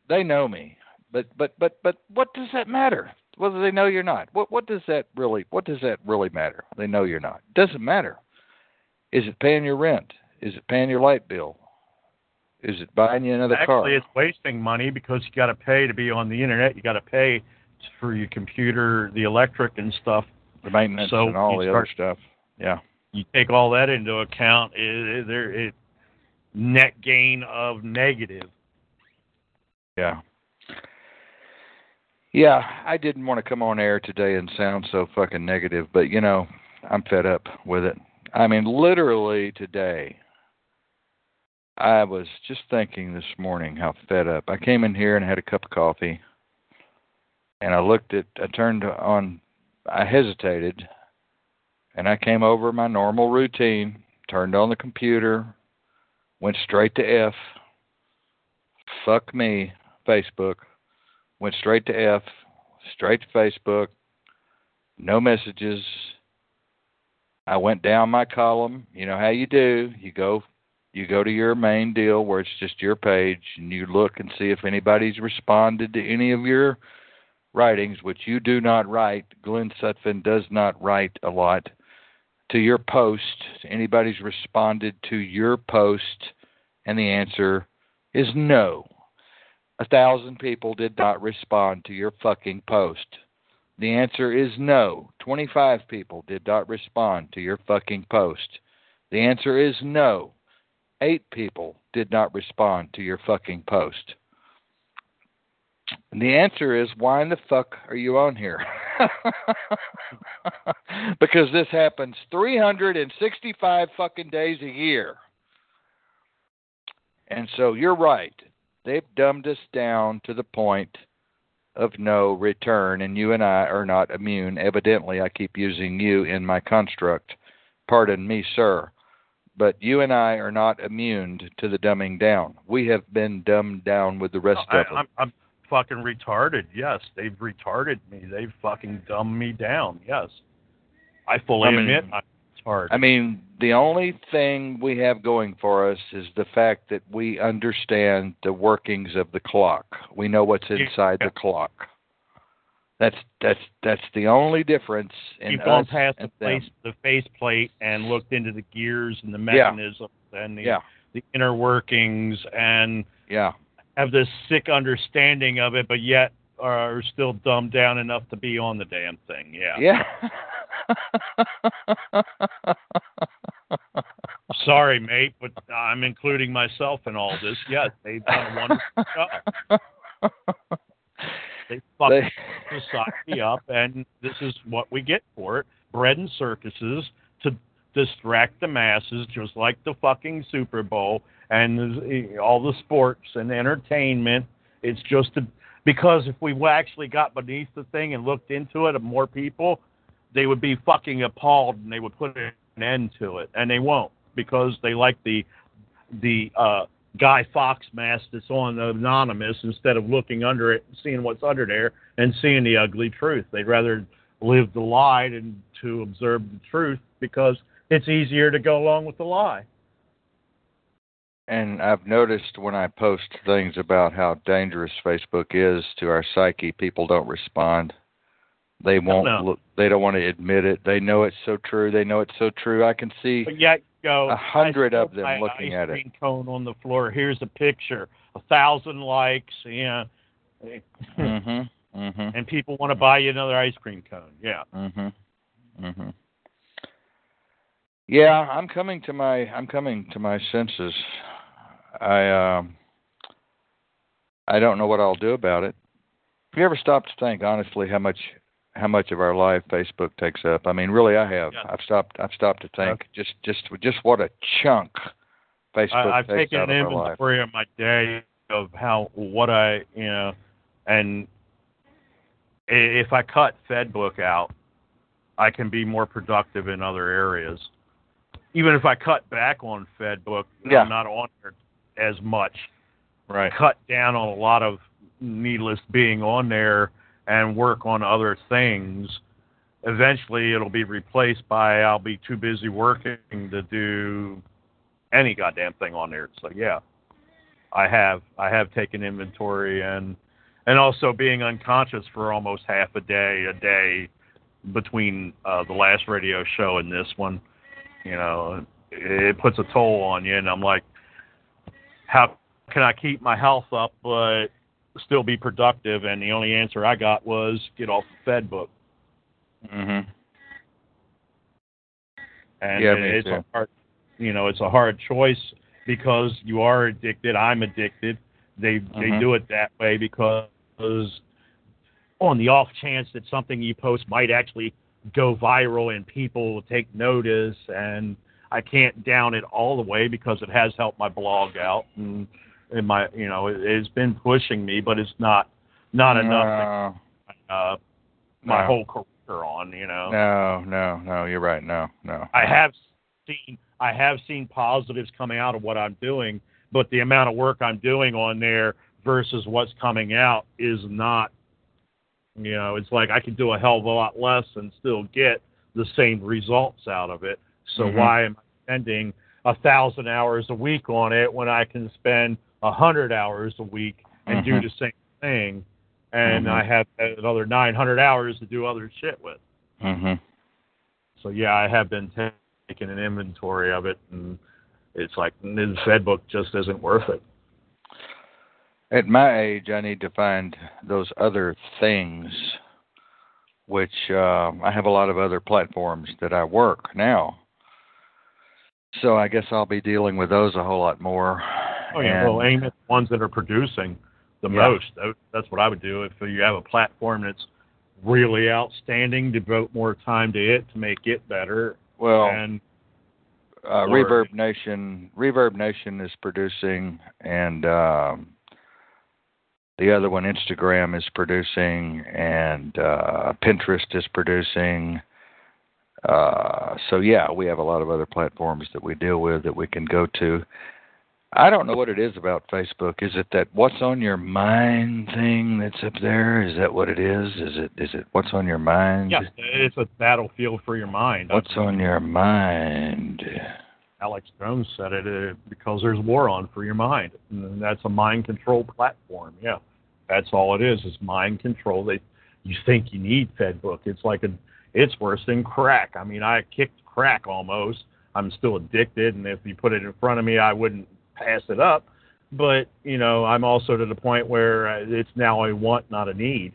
they know me. But but but but what does that matter? Whether they know you're not. What what does that really what does that really matter? They know you're not. Doesn't matter. Is it paying your rent? Is it paying your light bill? Is it buying you another car? Actually, it's wasting money because you got to pay to be on the internet. You got to pay for your computer, the electric and stuff. The maintenance So and all the start- other stuff. Yeah. You take all that into account. It, there, it net gain of negative. Yeah. Yeah, I didn't want to come on air today and sound so fucking negative, but you know, I'm fed up with it. I mean, literally today, I was just thinking this morning how fed up. I came in here and had a cup of coffee, and I looked at, I turned on, I hesitated, and I came over my normal routine, turned on the computer, went straight to F, fuck me, Facebook, went straight to F, straight to Facebook, no messages. I went down my column. You know how you do. You go you go to your main deal where it's just your page and you look and see if anybody's responded to any of your writings, which you do not write, Glen Sutphin does not write a lot, to your post. Anybody's responded to your post, and the answer is no. A thousand people did not respond to your fucking post. The answer is no. 25 people did not respond to your fucking post. The answer is no. Eight people did not respond to your fucking post. And the answer is why in the fuck are you on here? because this happens 365 fucking days a year. And so you're right. They've dumbed us down to the point of no return, and you and I are not immune. Evidently, I keep using you in my construct. Pardon me, sir. But you and I are not immune to the dumbing down. We have been dumbed down with the rest I, of them. I'm, I'm fucking retarded. Yes, they've retarded me. They've fucking dumbed me down. Yes, I fully I mean- admit I'm retarded. I mean, the only thing we have going for us is the fact that we understand the workings of the clock. We know what's inside the clock. That's that's that's the only difference in You've gone past the them. place, the faceplate, and looked into the gears and the Yeah. and the, Yeah, the inner workings, and yeah, have this sick understanding of it, but yet are still dumbed down enough to be on the damn thing. Yeah. yeah. Sorry, mate, but I'm including myself in all this. Yes, they've done a wonderful job. They fucked They- society up, and this is what we get for it: bread and circuses to distract the masses, just like the fucking Super Bowl and all the sports and entertainment. It's just to, because if we actually got beneath the thing and looked into it, more people, they would be fucking appalled and they would put an end to it, and they won't because they like the the uh, Guy Fawkes mask that's on Anonymous instead of looking under it and seeing what's under there and seeing the ugly truth. They'd rather live the lie than to observe the truth because it's easier to go along with the lie. And I've noticed when I post things about how dangerous Facebook is to our psyche, people don't respond. They won't no. look. They don't want to admit it. They know it's so true. They know it's so true. I can see. But yet, go A hundred of them looking at it. cone on the floor. Here's a picture. A thousand likes. Yeah. Mm-hmm. Mm-hmm. and people want to buy you another ice cream cone. Yeah. Mhm. Mhm. Yeah, I'm coming to my I'm coming to my senses. I um I don't know what I'll do about it. Have you ever stopped to think honestly how much how much of our life Facebook takes up? I mean, really, I have. Yeah. I've stopped. I've stopped to think just just just what a chunk Facebook I, I've takes taken out an of inventory of my day of how what I you know, and if I cut FedBook out, I can be more productive in other areas. Even if I cut back on FedBook, Yeah. I'm not on there as much. Right. cut down on a lot of needless being on there and work on other things. Eventually, it'll be replaced by I'll be too busy working to do any goddamn thing on there. So yeah, I have I have taken inventory and and also being unconscious for almost half a day a day between uh, the last radio show and this one. You know, it puts a toll on you, and I'm like, how can I keep my health up but still be productive? And the only answer I got was get off the Fed book. Mm-hmm. And Yeah, it's too. a hard, you know, it's a hard choice because you are addicted. I'm addicted. They they Mhm. do it that way because on the off chance that something you post might actually go viral and people will take notice and I can't down it all the way because it has helped my blog out and, and my you know it, it's been pushing me but it's not not enough to uh my No. whole career on you know no, no, no. You're right. No, no. I have seen I have seen positives coming out of what I'm doing, but the amount of work I'm doing on there versus what's coming out is not you know, it's like I could do a hell of a lot less and still get the same results out of it. So Mhm. why am I spending a thousand hours a week on it when I can spend a hundred hours a week and do Mhm. the same thing? and Mhm. I have another 900 hours to do other shit with. hmm So yeah, I have been taking an inventory of it, and it's like the Fed book just isn't worth it. At my age, I need to find those other things, which uh, I have a lot of other platforms that I work now. So I guess I'll be dealing with those a whole lot more. Oh yeah, And- well, aim at the ones that are producing the Yeah. most. That's what I would do if you have a platform that's really outstanding. Devote more time to it to make it better. well, and uh, Reverb Nation, ReverbNation is producing, and um, the other one, Instagram, is producing, and uh, Pinterest is producing. Uh, so yeah, we have a lot of other platforms that we deal with that we can go to. I don't know what it is about Facebook. Is it that what's on your mind thing that's up there? Is that what it is? Is it is it what's on your mind? yeah, it's a battlefield for your mind. What's on your mind? Alex Jones said it uh, because there's war on for your mind, and that's a mind control platform. Yeah, that's all it is. Is mind control. They, you think you need FedBook. It's like a, it's worse than crack. I mean, I kicked crack almost. I'm still addicted, and if you put it in front of me, I wouldn't pass it up. But you know, I'm also to the point where uh, it's now a want, not a need.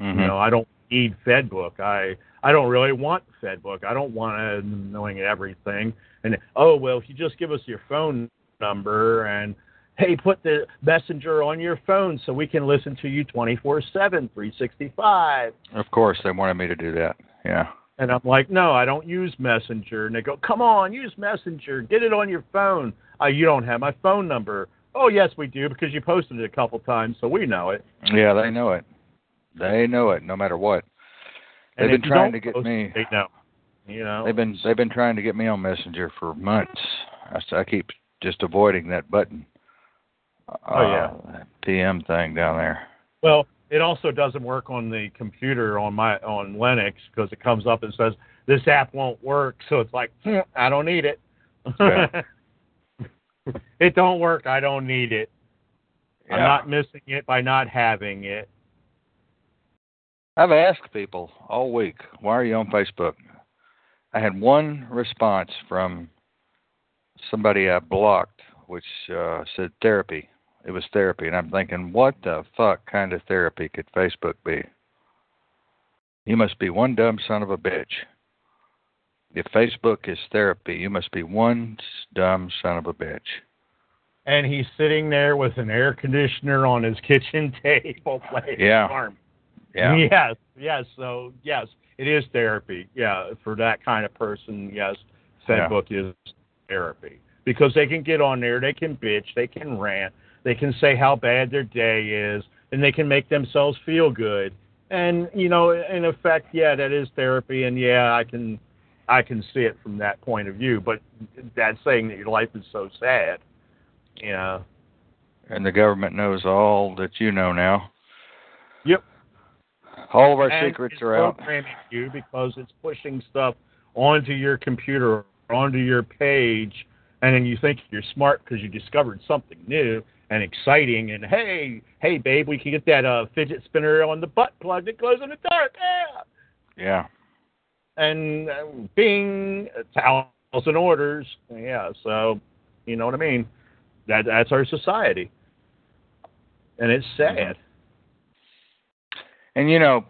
Mhm. You know, I don't need FedBook. I I don't really want FedBook. I don't want to knowing everything. And oh well, if you just give us your phone number and hey, put the messenger on your phone so we can listen to you 24/7, 365. Of course, they wanted me to do that. Yeah. And I'm like, no, I don't use Messenger. And they go, come on, use Messenger. Get it on your phone. Uh, you don't have my phone number. Oh, yes, we do because you posted it a couple times, so we know it. Yeah, they know it. They know it, no matter what. They've if been trying to get me. They know. You know. They've been they've been trying to get me on Messenger for months. I, I keep just avoiding that button. Oh, yeah. Uh, PM thing down there. Well, it also doesn't work on the computer on my on Linux because it comes up and says this app won't work. So it's like "Hmm, I don't need it. Yeah. it don't work. I don't need it. I'm not missing it by not having it. I've asked people all week, why are you on Facebook? I had one response from somebody I blocked, which uh, said therapy. It was therapy, and I'm thinking, what the fuck kind of therapy could Facebook be? You must be one dumb son of a bitch. If Facebook is therapy, you must be one dumb son of a bitch. And he's sitting there with an air conditioner on his kitchen table playing Yeah. Farm. Yeah. Yes, yes. So yes, it is therapy. Yeah, for that kind of person, yes, Yeah. FedBook is therapy because they can get on there, they can bitch, they can rant, they can say how bad their day is, and they can make themselves feel good. And you know, in effect, yeah, that is therapy, and yeah, I can, I can see it from that point of view. But that's saying that your life is so sad. You know. And the government knows all that you know now. Yep. All of our And secrets are out. programming you because it's pushing stuff onto your computer, onto your page, and then you think you're smart because you discovered something new and exciting. And hey, hey, babe, we can get that uh, fidget spinner on the butt plug that glows in the dark. Yeah. Yeah. And uh, bing, a thousand orders. Yeah. So, you know what I mean? That that's our society, and it's sad. And you know,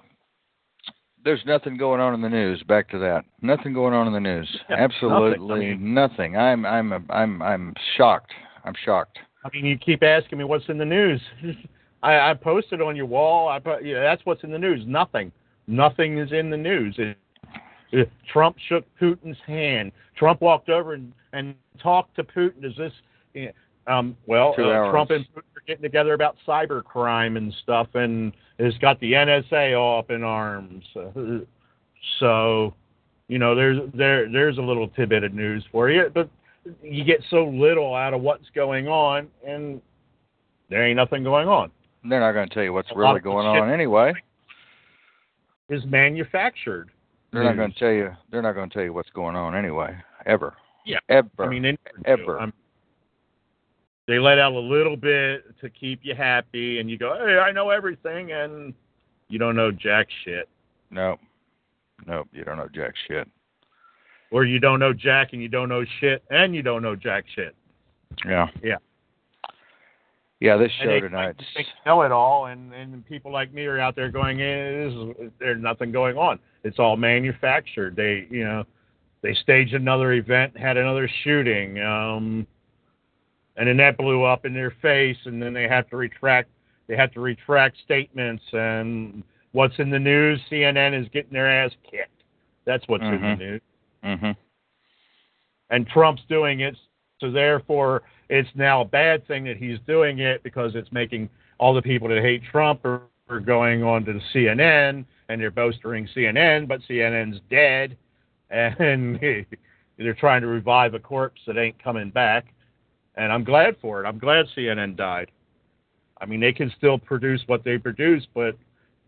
there's nothing going on in the news. Back to that. Nothing going on in the news. Yeah, Absolutely nothing. nothing. I'm I'm I'm I'm shocked. I'm shocked. I mean, you keep asking me what's in the news. I, I posted on your wall. I put, yeah, that's what's in the news. Nothing. Nothing is in the news. It, it, Trump shook Putin's hand. Trump walked over and, and talked to Putin. Is this? yeah, Um, well, uh. Trump and Putin are getting together about cyber crime and stuff, and has got the NSA all up in arms. So, you know, there's there there's a little tidbit of news for you, but you get so little out of what's going on, and there ain't nothing going on. They're not going to tell you what's A really going on anyway. Is manufactured. They're not going to tell you. They're not going to tell you what's going on anyway. Ever. Yeah. Ever. I mean, they never do. Ever. I'm- they let out a little bit to keep you happy, and you go, "Hey, I know everything," and you don't know jack shit, Nope. Nope. You don't know jack shit. Or you don't know jack and you don't know shit, and you don't know jack shit. Yeah. Yeah. Yeah. This show they tonight. they know it all, and and people like me are out there going, eh, this is, "There's nothing going on. It's all manufactured." They, you know, they staged another event, had another shooting, um, and then that blew up in their face, and then they have to retract. They have to retract statements, and what's in the news? CNN is getting their ass kicked. That's what's in the Mhm. news Mhm. and Trump's doing it, so therefore it's now a bad thing that he's doing it because it's making all the people that hate Trump are, are going on to the CNN and they're bolstering CNN, but CNN's dead, and they're trying to revive a corpse that ain't coming back. And I'm glad for it. I'm glad CNN died. I mean, they can still produce what they produce, but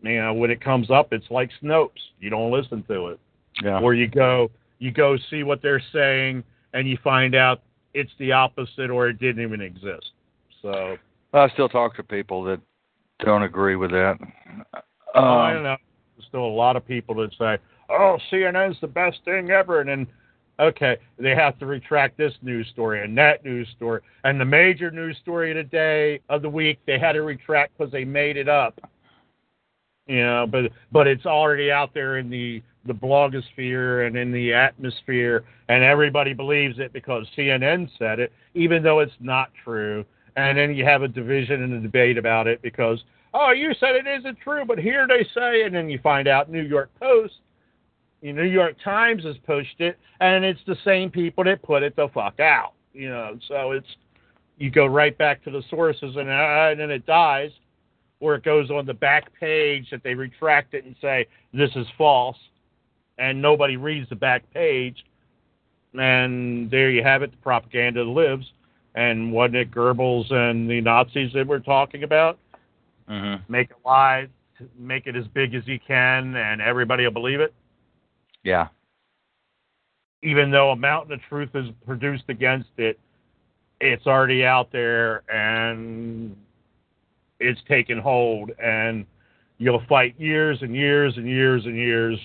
you know, when it comes up, it's like Snopes. You don't listen to it Yeah. or you go you go see what they're saying and you find out it's the opposite or it didn't even exist. So I still talk to people that don't agree with that. I Um, don't know. There's still a lot of people that say, "Oh, CNN's the best thing ever," and then okay, they have to retract this news story and that news story and the major news story of the day of the week they had to retract because they made it up. You know, but but it's already out there in the the blogosphere and in the atmosphere, and everybody believes it because CNN said it, even though it's not true. And then you have a division and a debate about it because oh, you said it isn't true, but here they say, and then you find out New York Post, the New York Times has pushed it, and it's the same people that put it the fuck out. You know, so it's you go right back to the sources, and, uh, and then it dies, or it goes on the back page that they retract it and say this is false, and nobody reads the back page, and there you have it. The propaganda lives. And wasn't it Goebbels and the Nazis that we're talking about? mhm. make it live, make it as big as you can, and everybody will believe it. Yeah. Even though a mountain of truth is produced against it, it's already out there and it's taken hold, and you'll fight years and years and years and years,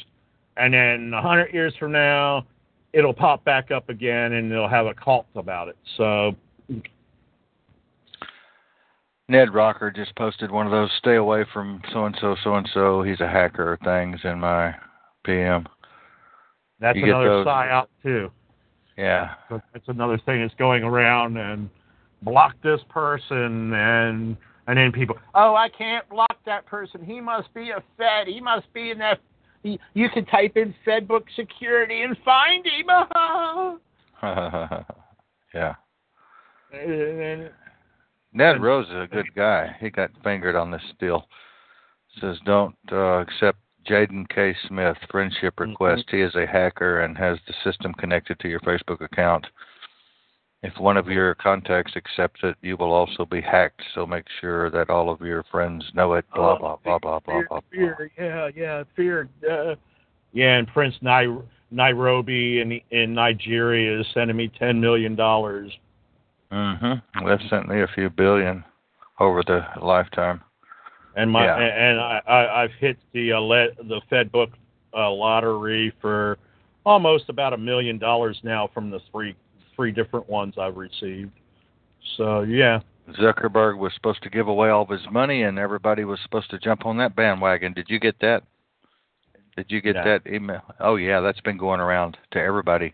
and then a hundred years from now, it'll pop back up again, and they'll have a cult about it. So Ned Rocker just posted one of those stay away from so and so, so and so. He's a hacker things in my PM. that's You another psyop too. Yeah. That's another thing that's going around and block this person and and then people oh I can't block that person he must be a Fed he must be in that he, you can type in Fedbook security and find him yeah. and, Ned Rose is a good guy. He got fingered on this deal. Says don't uh, accept Jayden K. Smith friendship Mm-hmm. request. He is a hacker and has the system connected to your Facebook account. If one of your contacts accepts it, you will also be hacked. So make sure that all of your friends know it. Blah Oh, blah blah blah blah fear, blah. blah. fear, yeah yeah fear uh, yeah and Prince Nai- Nairobi in in Nigeria is sending me ten million dollars Mm-hmm. They've sent me a few billion over the lifetime. and my Yeah. and I, I I've hit the uh, let the FedBook uh, lottery for almost about a million dollars now from the three three different ones I've received. So yeah, Zuckerberg was supposed to give away all of his money, and everybody was supposed to jump on that bandwagon. Did you get that? Did you get that email? Oh yeah, that's been going around to everybody.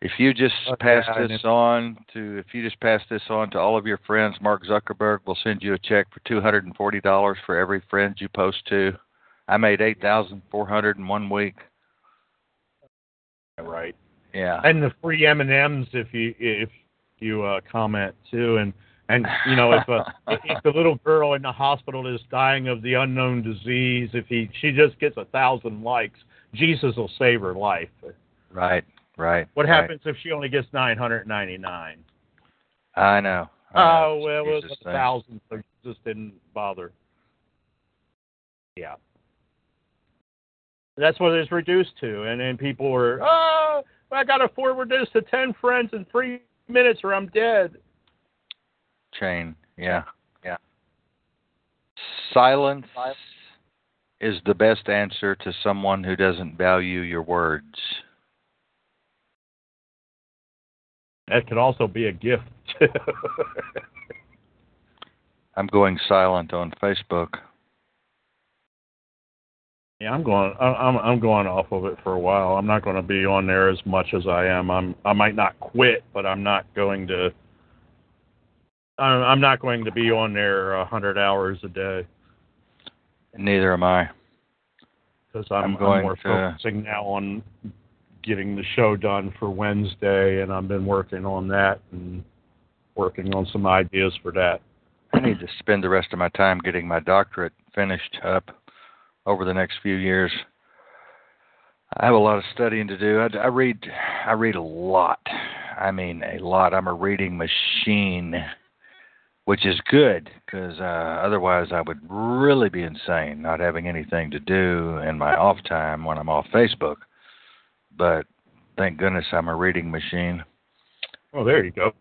If you just Okay, pass this on to, if you just pass this on to all of your friends, Mark Zuckerberg will send you a check for two hundred and forty dollars for every friend you post to. I made eight thousand four hundred in one week. right. Yeah. And the free M and M's if you if you uh, comment too, and and you know if a if the little girl in the hospital is dying of the unknown disease, if he she just gets a thousand likes, Jesus will save her life. right. Right. What right. happens if she only gets nine hundred ninety nine? I know. I know. Oh well, it was a thousand, so just didn't bother. Yeah, that's what it's reduced to, and then people were, oh, I got to forward this to ten friends in three minutes, or I'm dead. chain. Yeah, yeah. Silence is the best answer to someone who doesn't value your words. That could also be a gift. I'm going silent on Facebook. Yeah, I'm going. I'm I'm going off of it for a while. I'm not going to be on there as much as I am. I'm. I might not quit, but I'm not going to. I'm I'm not going to be on there a hundred hours a day Neither am I. because I'm, I'm going more to- focusing now on getting the show done for Wednesday, and I've been working on that and working on some ideas for that. I need to spend the rest of my time getting my doctorate finished up over the next few years. I have a lot of studying to do. I, I read, I read a lot. I mean, a lot. I'm a reading machine, which is good because uh, otherwise I would really be insane not having anything to do in my off time when I'm off Facebook. But thank goodness I'm a reading machine. Well, there you go.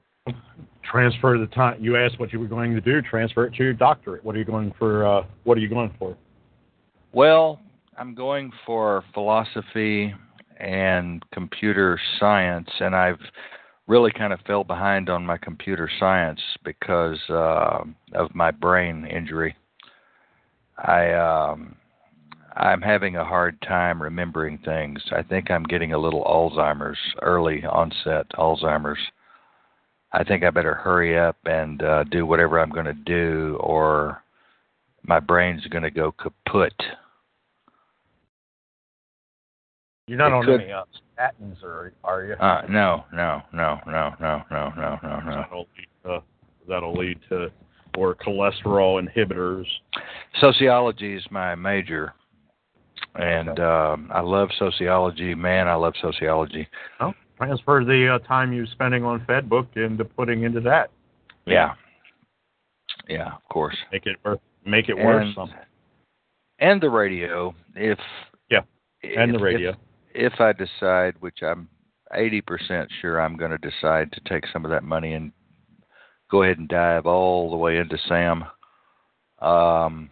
Transfer the time. You asked what you were going to do. Transfer it to your doctorate. What are you going for? Uh, what are you going for? Well, I'm going for philosophy and computer science, and I've really kind of fell behind on my computer science because uh, of my brain injury. I um, I'm having a hard time remembering things. I think I'm getting a little Alzheimer's, early onset Alzheimer's. I think I better hurry up and uh, do whatever I'm going to do, or my brain's going to go kaput. You're not It on could- any uh, statins, or are you? Uh, no, no, no, no, no, no, no, no, no. That'll lead to, that'll lead to or cholesterol inhibitors. Sociology is my major, and um, I love sociology. Man, I love sociology. Transfer the uh, time you're spending on FedBook into putting into that. Yeah, yeah, of course. Make it wor- make it worth And- something. And the radio, if Yeah, and if- the radio. If, if I decide, which I'm eighty percent sure I'm going to decide to take some of that money and go ahead and dive all the way into Sam. Um,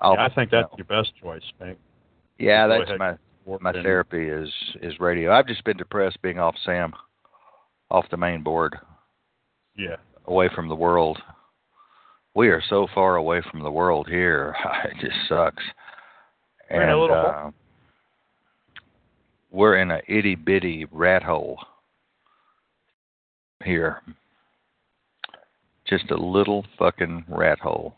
I'll, Yeah, I think that's your best choice, Spank. yeah, that's my my in- therapy is is radio. I've just been depressed being off Sam, off the main board, Yeah. away from the world. We are so far away from the world here. It just sucks. We're in a And uh, we're in a itty bitty rat hole here. Just a little fucking rat hole.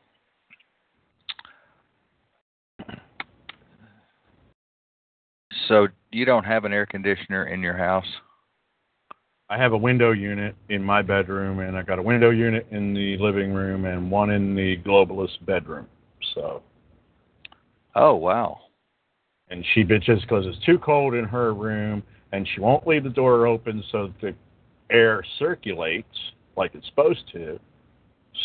So you don't have an air conditioner in your house? I have a window unit in my bedroom, and I got a window unit in the living room, and one in the globalist bedroom. So, Oh wow. And she bitches because it's too cold in her room, and she won't leave the door open so that the air circulates like it's supposed to.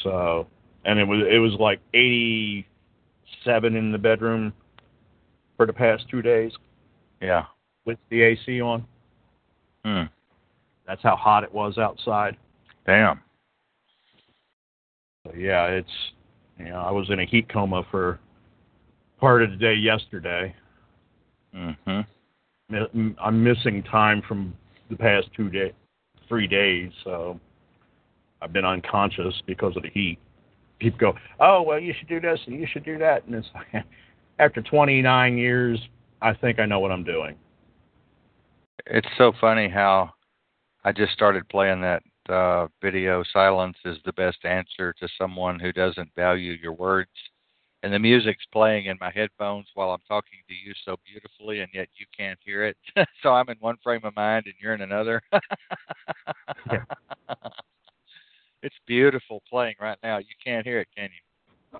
So, and it was it was like 87 in the bedroom for the past two days Yeah. with the AC on. Hmm. That's how hot it was outside. Damn. So yeah, it's you know I was in a heat coma for part of the day yesterday. Mhm. Mi- I'm missing time from the past two day, three days. So I've been unconscious because of the heat. People go, oh well, you should do this and you should do that, and it's like, after 29 years, I think I know what I'm doing. It's so funny how I just started playing that uh video silence is the best answer to someone who doesn't value your words. And the music's playing in my headphones while I'm talking to you so beautifully and yet you can't hear it. so I'm in one frame of mind and you're in another. Yeah. It's beautiful playing right now. You can't hear it, can you?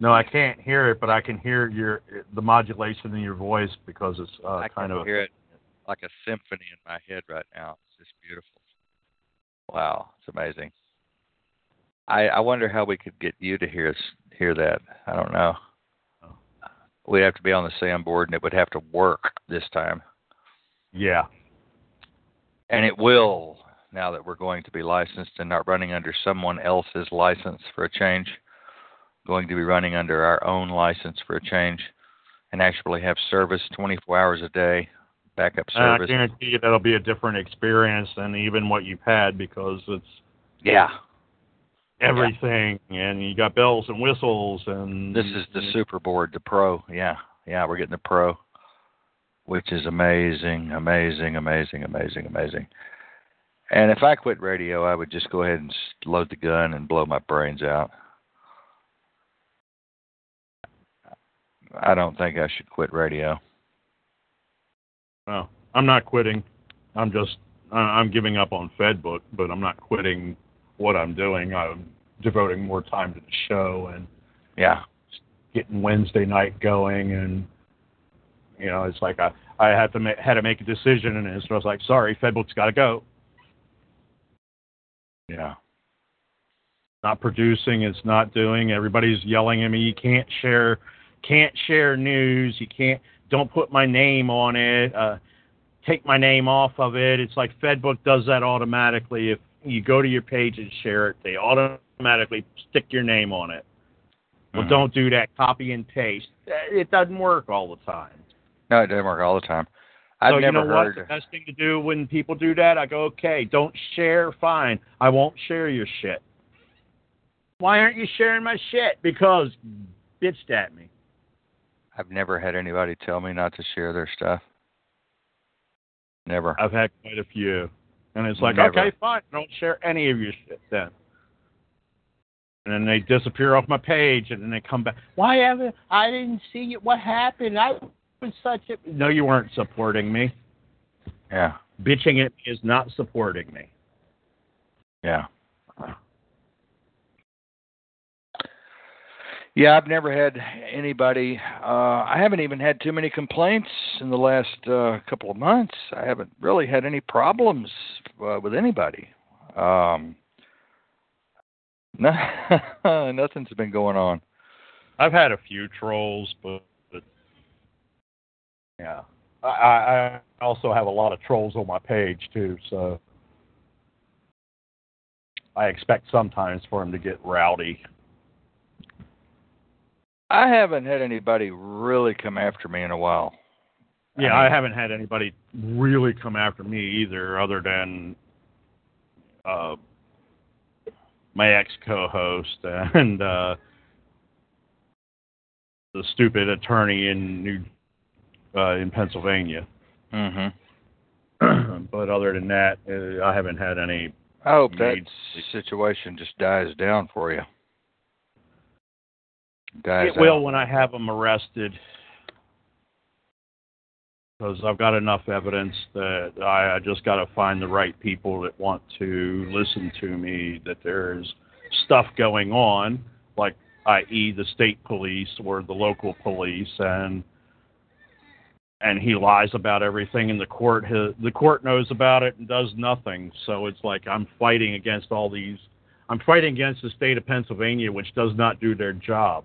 No, I can't hear it, but I can hear your the modulation in your voice because it's uh, I kind can of hear it like a symphony in my head right now. It's just beautiful. Wow, it's amazing. I I wonder how we could get you to hear us hear that. I don't know. Oh. We'd have to be on the SAM board and it would have to work this time. yeah. And it will now that we're going to be licensed and not running under someone else's license for a change. Going to be running under our own license for a change and actually have service 24 hours a day, backup And I guarantee you that'll be a different experience than even what you've had because it's yeah. Everything and you got bells and whistles and This is the super board, the pro. Yeah. Yeah, we're getting the pro, which is amazing, amazing, amazing, amazing, amazing. And if I quit radio, I would just go ahead and load the gun and blow my brains out. I don't think I should quit radio. No, I'm not quitting. I'm just I'm giving up on FedBook, but I'm not quitting what I'm doing. I'm devoting more time to the show and Yeah. getting Wednesday night going, and you know, it's like I I had to make had to make a decision, and it's, I was like, sorry, FedBook's got to go. Yeah. Not producing, it's not doing. Everybody's yelling at me. You can't share, can't share news. You can't. Don't put my name on it. Uh, take my name off of it. It's like FedBook does that automatically. If you go to your page and share it, they automatically stick your name on it. Well, Mhm. don't do that. Copy and paste. It doesn't work all the time. No, it doesn't work all the time. I've so never you know heard. what? The best thing to do when people do that, I go, okay, don't share. Fine, I won't share your shit. Why aren't you sharing my shit? Because bitched at me. I've never had anybody tell me not to share their stuff. Never. I've had quite a few, and it's like, Never. okay, fine, don't share any of your shit then. And then they disappear off my page, and then they come back. Why haven't I didn't see it? What happened? I was such a no. You weren't supporting me. Yeah. Bitching at me is not supporting me. Yeah. Yeah, I've never had anybody. Uh, I haven't even had too many complaints in the last uh, couple of months. I haven't really had any problems uh, with anybody. Um, no, nothing's been going on. I've had a few trolls, but, but yeah, I, I also have a lot of trolls on my page too. So I expect sometimes for them to get rowdy. I haven't had anybody really come after me in a while. Yeah, mean- I haven't had anybody really come after me either, other than uh, my ex co-host and uh, the stupid attorney in New uh, in Pennsylvania. Mm-hmm. but other than that, uh, I haven't had any. I hope that situation just dies down for you. Dies It will when I have them arrested, because I've got enough evidence that I, I just got to find the right people that want to listen to me. That there's stuff going on, like i.e. the state police or the local police, and and he lies about everything, and the court has, the court knows about it and does nothing. So it's like I'm fighting against all these. I'm fighting against the state of Pennsylvania, which does not do their job.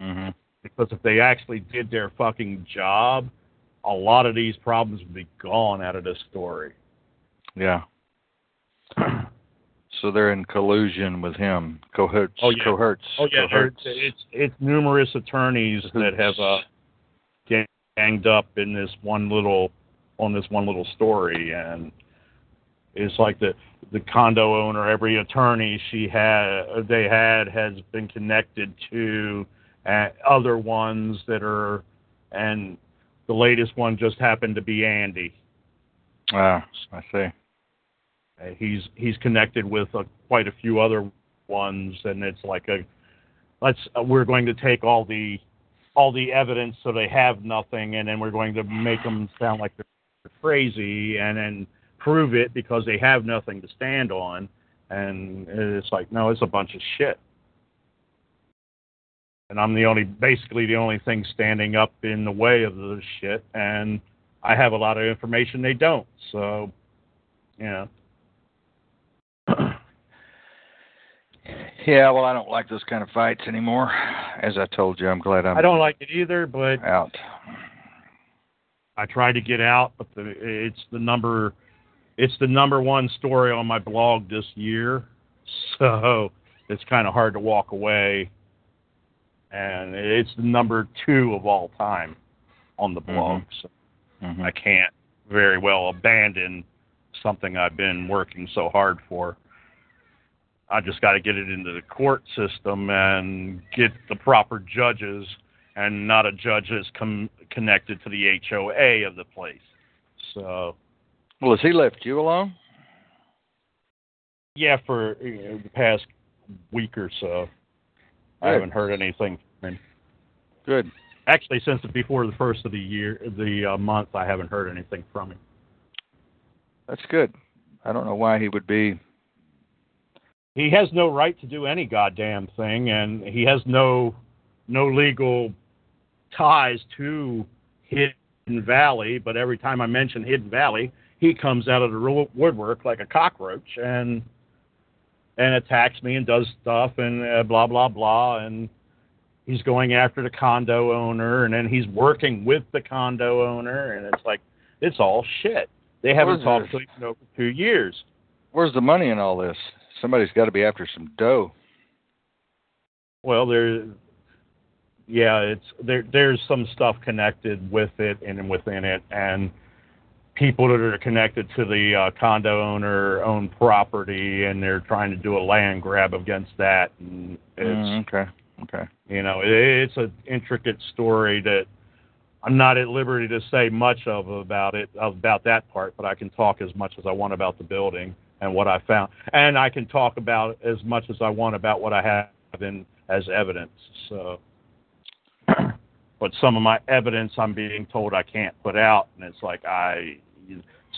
Mhm. Because if they actually did their fucking job, a lot of these problems would be gone out of this story. Yeah. So they're in collusion with him. Cohorts. Oh, yeah. Cohorts. Oh yeah, cohorts. it's it's numerous attorneys that have uh, ganged up in this one little on this one little story, and it's like the the condo owner, every attorney she had they had has been connected to other ones that are, and the latest one just happened to be Andy. Ah, I see. Uh, he's he's connected with uh, quite a few other ones, and it's like a let's uh, we're going to take all the all the evidence so they have nothing, and then we're going to make them sound like they're crazy, and then prove it because they have nothing to stand on, and it's like no, it's a bunch of shit. And I'm the only, basically the only thing standing up in the way of the shit, and I have a lot of information they don't. So, you know. Yeah, well, I don't like those kind of fights anymore. As I told you, I'm glad I'm I don't like it either, but out. I tried to get out, but the, it's the number it's the number one story on my blog this year, so it's kind of hard to walk away. And it's the number two of all time on the blog, so Mhm. I can't very well abandon something I've been working so hard for. I just got to get it into the court system and get the proper judges, and not a judge that's com- connected to the HOA of the place. So, Well, has he left you alone? yeah, for you know, the past week or so, I haven't heard anything from him. Good. Actually, since before the first of the year, the uh, month, I haven't heard anything from him. That's good. I don't know why he would be. he has no right to do any goddamn thing, and he has no no legal ties to Hidden Valley. But every time I mention Hidden Valley, he comes out of the woodwork like a cockroach and and attacks me and does stuff and uh, blah blah blah and he's going after the condo owner and then he's working with the condo owner and it's like it's all shit. They haven't is talked to each other for two years. Where's the money in all this? Somebody's got to be after some dough. Well, there, yeah, it's there. There's some stuff connected with it and within it, and people that are connected to the uh, condo owner own property, and they're trying to do a land grab against that. And it's Mm, okay. Okay. you know, it, it's an intricate story that I'm not at liberty to say much of about it about that part, but I can talk as much as I want about the building and what I found, and I can talk about as much as I want about what I have in as evidence. So, but some of my evidence I'm being told I can't put out, and it's like I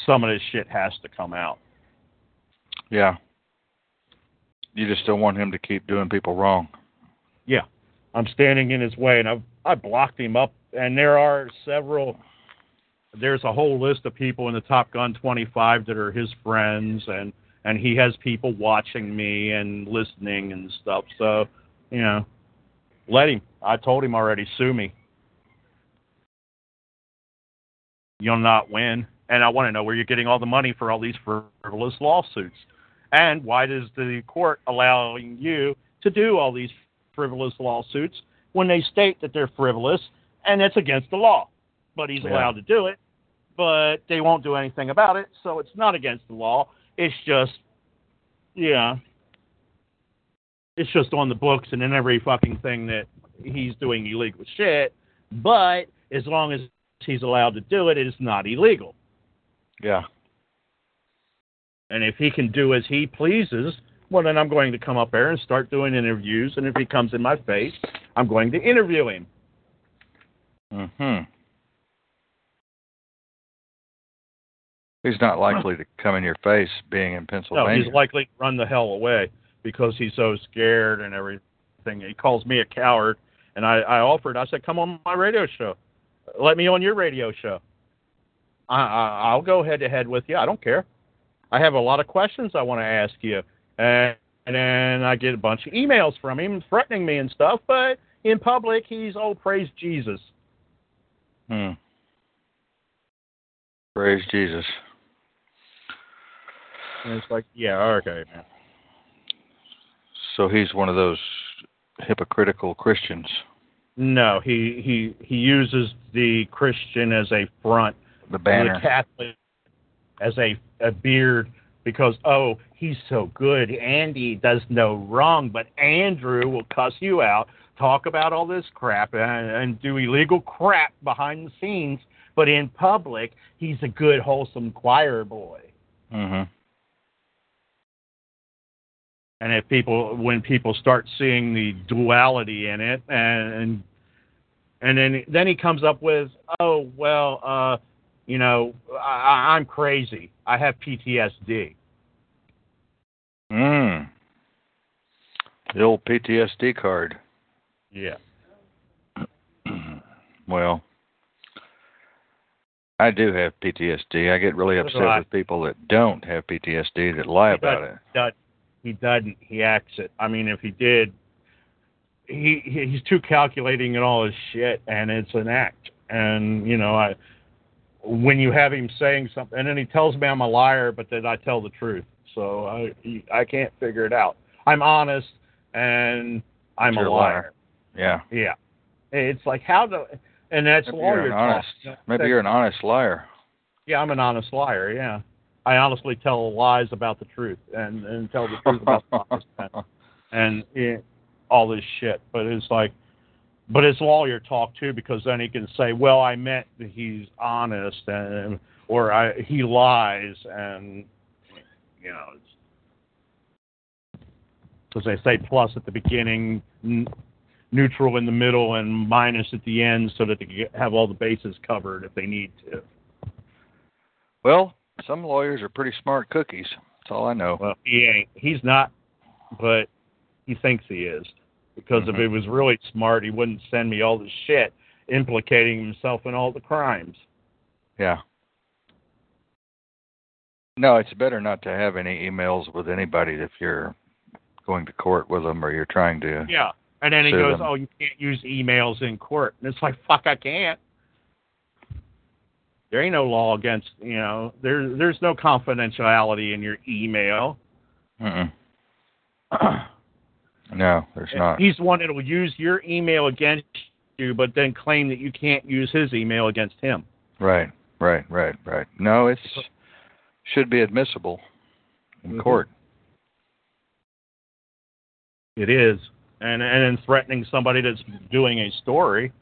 some of this shit has to come out. Yeah. You just don't want him to keep doing people wrong. Yeah, I'm standing in his way, and I've I blocked him up. And there are several. There's a whole list of people in the Top Gun 25 that are his friends, and and he has people watching me and listening and stuff. So, you know, let him. I told him already. Sue me. You'll not win. And I want to know where you're getting all the money for all these frivolous lawsuits, and why does the court allowing you to do all these frivolous lawsuits when they state that they're frivolous and it's against the law. But he's Yeah. allowed to do it, but they won't do anything about it, so it's not against the law. It's just, yeah, it's just on the books and in every fucking thing that he's doing illegal shit. But as long as he's allowed to do it, it is not illegal. Yeah. And if he can do as he pleases, well, then I'm going to come up there and start doing interviews. And if he comes in my face, I'm going to interview him. Hmm. He's not likely to come in your face, being in Pennsylvania. No, he's likely to run the hell away because he's so scared and everything. He calls me a coward, and I, I offered. I said, "Come on my radio show. Let me on your radio show. I, I, I'll go head to head with you. I don't care. I have a lot of questions I want to ask you." And, and then I get a bunch of emails from him threatening me and stuff. But in public, he's oh praise Jesus. Hmm. Praise Jesus. And it's like, yeah, okay, man. So he's one of those hypocritical Christians. No, he he he uses the Christian as a front The banner. the Catholic as a, a beard because oh he's so good Andy does no wrong but Andrew will cuss you out talk about all this crap and, and do illegal crap behind the scenes but in public he's a good wholesome choir boy mm-hmm. and if people when people start seeing the duality in it and and then then he comes up with oh well uh you know I, i'm crazy i have ptsd Mm. The old PTSD card. yeah well, I do have PTSD. I get really upset with people that don't have PTSD that lie about it. Does- he doesn't he acts it i mean if he did he he- he's too calculating and all his shit and it's an act and you know i when you have him saying something, and then he tells me I'm a liar, but then I tell the truth. So I I can't figure it out. I'm honest and I'm You're a liar. liar. Yeah. Yeah, it's like how do, and that's Maybe you're lawyer an talk. honest. Maybe you're an honest liar. Yeah, I'm an honest liar. Yeah, I honestly tell lies about the truth and and tell the truth about the lies and, and yeah, all this shit. But it's like, but it's lawyer talk too because then he can say, well, I meant that he's honest and or I he lies and you know. It's, because they say plus at the beginning, n- neutral in the middle, and minus at the end, so that they can have all the bases covered if they need to. Well, some lawyers are pretty smart cookies. That's all I know. Well, he ain't. He's not, but he thinks he is. Because if Mhm. he was really smart, he wouldn't send me all the shit implicating himself in all the crimes. Yeah. No, it's better not to have any emails with anybody if you're going to court with them or you're trying to. Yeah. And then he goes, them. "Oh, you can't use emails in court." And it's like, "Fuck, I can't." There ain't no law against, you know, there there's no confidentiality in your email. No, there's not. He's the one that will use your email against you, but then claim that you can't use his email against him. Right, right, right, right. No, it's should be admissible in Mhm. court. It is, and and then threatening somebody that's doing a story.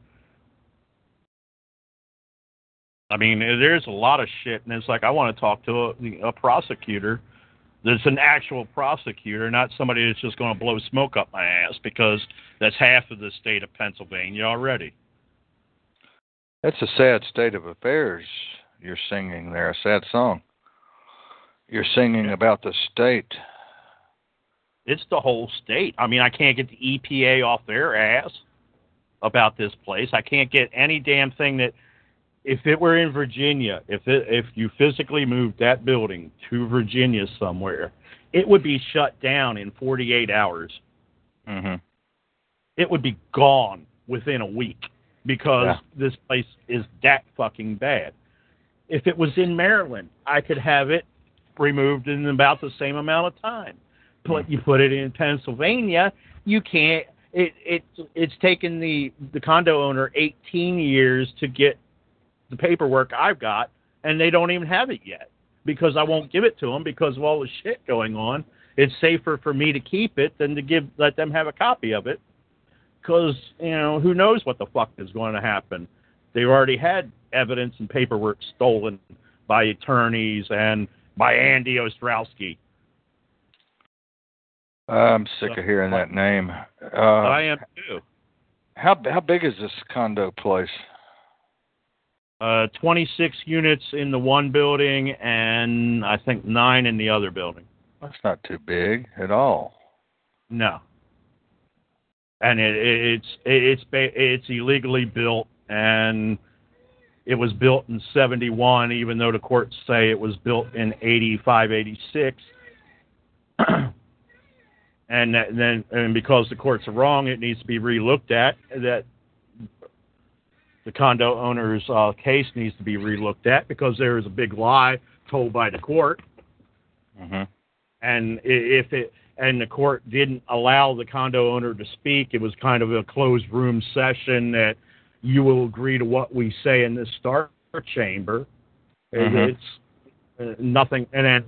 I mean, there's a lot of shit, and it's like I want to talk to a, a prosecutor that's an actual prosecutor, not somebody that's just going to blow smoke up my ass because that's half of the state of Pennsylvania already. That's a sad state of affairs you're singing there, a sad song. You're singing about the state. It's the whole state. I mean, I can't get the EPA off their ass about this place. I can't get any damn thing that if it were in Virginia, if it, if you physically moved that building to Virginia somewhere, it would be shut down in 48 hours. Mhm. It would be gone within a week because Yeah. this place is that fucking bad. If it was in Maryland, I could have it removed in about the same amount of time. But you put it in Pennsylvania, you can't. It it it's taken the the condo owner 18 years to get the paperwork I've got, and they don't even have it yet because I won't give it to them because of all the shit going on. It's safer for me to keep it than to give let them have a copy of it because you know who knows what the fuck is going to happen. They've already had evidence and paperwork stolen by attorneys and by Andy Ostrowski. I'm sick of hearing that name. Uh, I am too. how how big is this condo place? Uh, 26 units in the one building and I think nine in the other building. That's not too big at all. No. And it, it, it's it's it's illegally built, and it was built in '71, even though the courts say it was built in '85, '86. and that, then, and because the courts are wrong, it needs to be relooked at. That the condo owner's uh, case needs to be relooked at because there is a big lie told by the court Mhm. and if it and the court didn't allow the condo owner to speak it was kind of a closed room session that you will agree to what we say in this star chamber Mhm. it's uh, nothing and then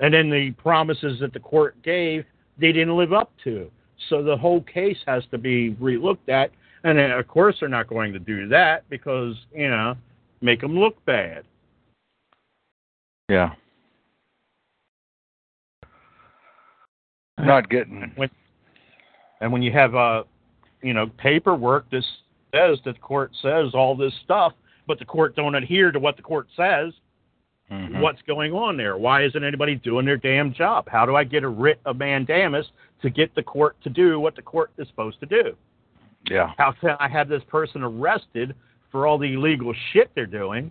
and then the promises that the court gave they didn't live up to so the whole case has to be relooked at and then, of course they're not going to do that because you know make them look bad Yeah. Not getting. when and when you have uh you know paperwork that says that the court says all this stuff but the court don't adhere to what the court says Mhm. what's going on there why isn't anybody doing their damn job how do i get a writ of mandamus to get the court to do what the court is supposed to do Yeah. how can i have this person arrested for all the illegal shit they're doing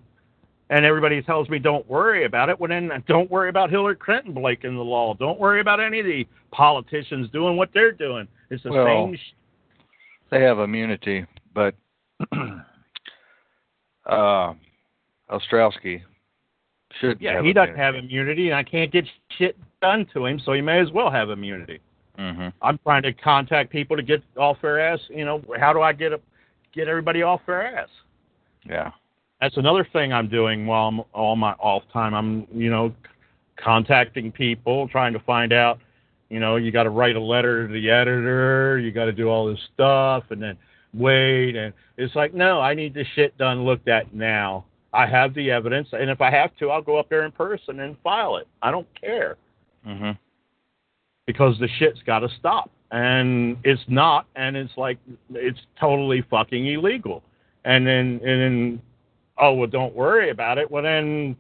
and everybody tells me don't worry about it well then don't worry about hillary clinton breaking the law don't worry about any of the politicians doing what they're doing it's the Well, same sh- They have immunity, but uh, Ostrowski should. Yeah, he doesn't immunity. have immunity, and I can't get shit done to him, so he may as well have immunity. Hmm I'm trying to contact people to get off their ass. You know, how do I get a, get everybody off their ass? Yeah. That's another thing I'm doing while I'm all my off time. I'm you know contacting people, trying to find out. You know, you got to write a letter to the editor. You got to do all this stuff, and then wait. And it's like, no, I need this shit done, looked at now. I have the evidence, and if I have to, I'll go up there in person and file it. I don't care hmm because the shit's got to stop. And it's not, and it's like it's totally fucking illegal. And then and then oh well, don't worry about it. Well then,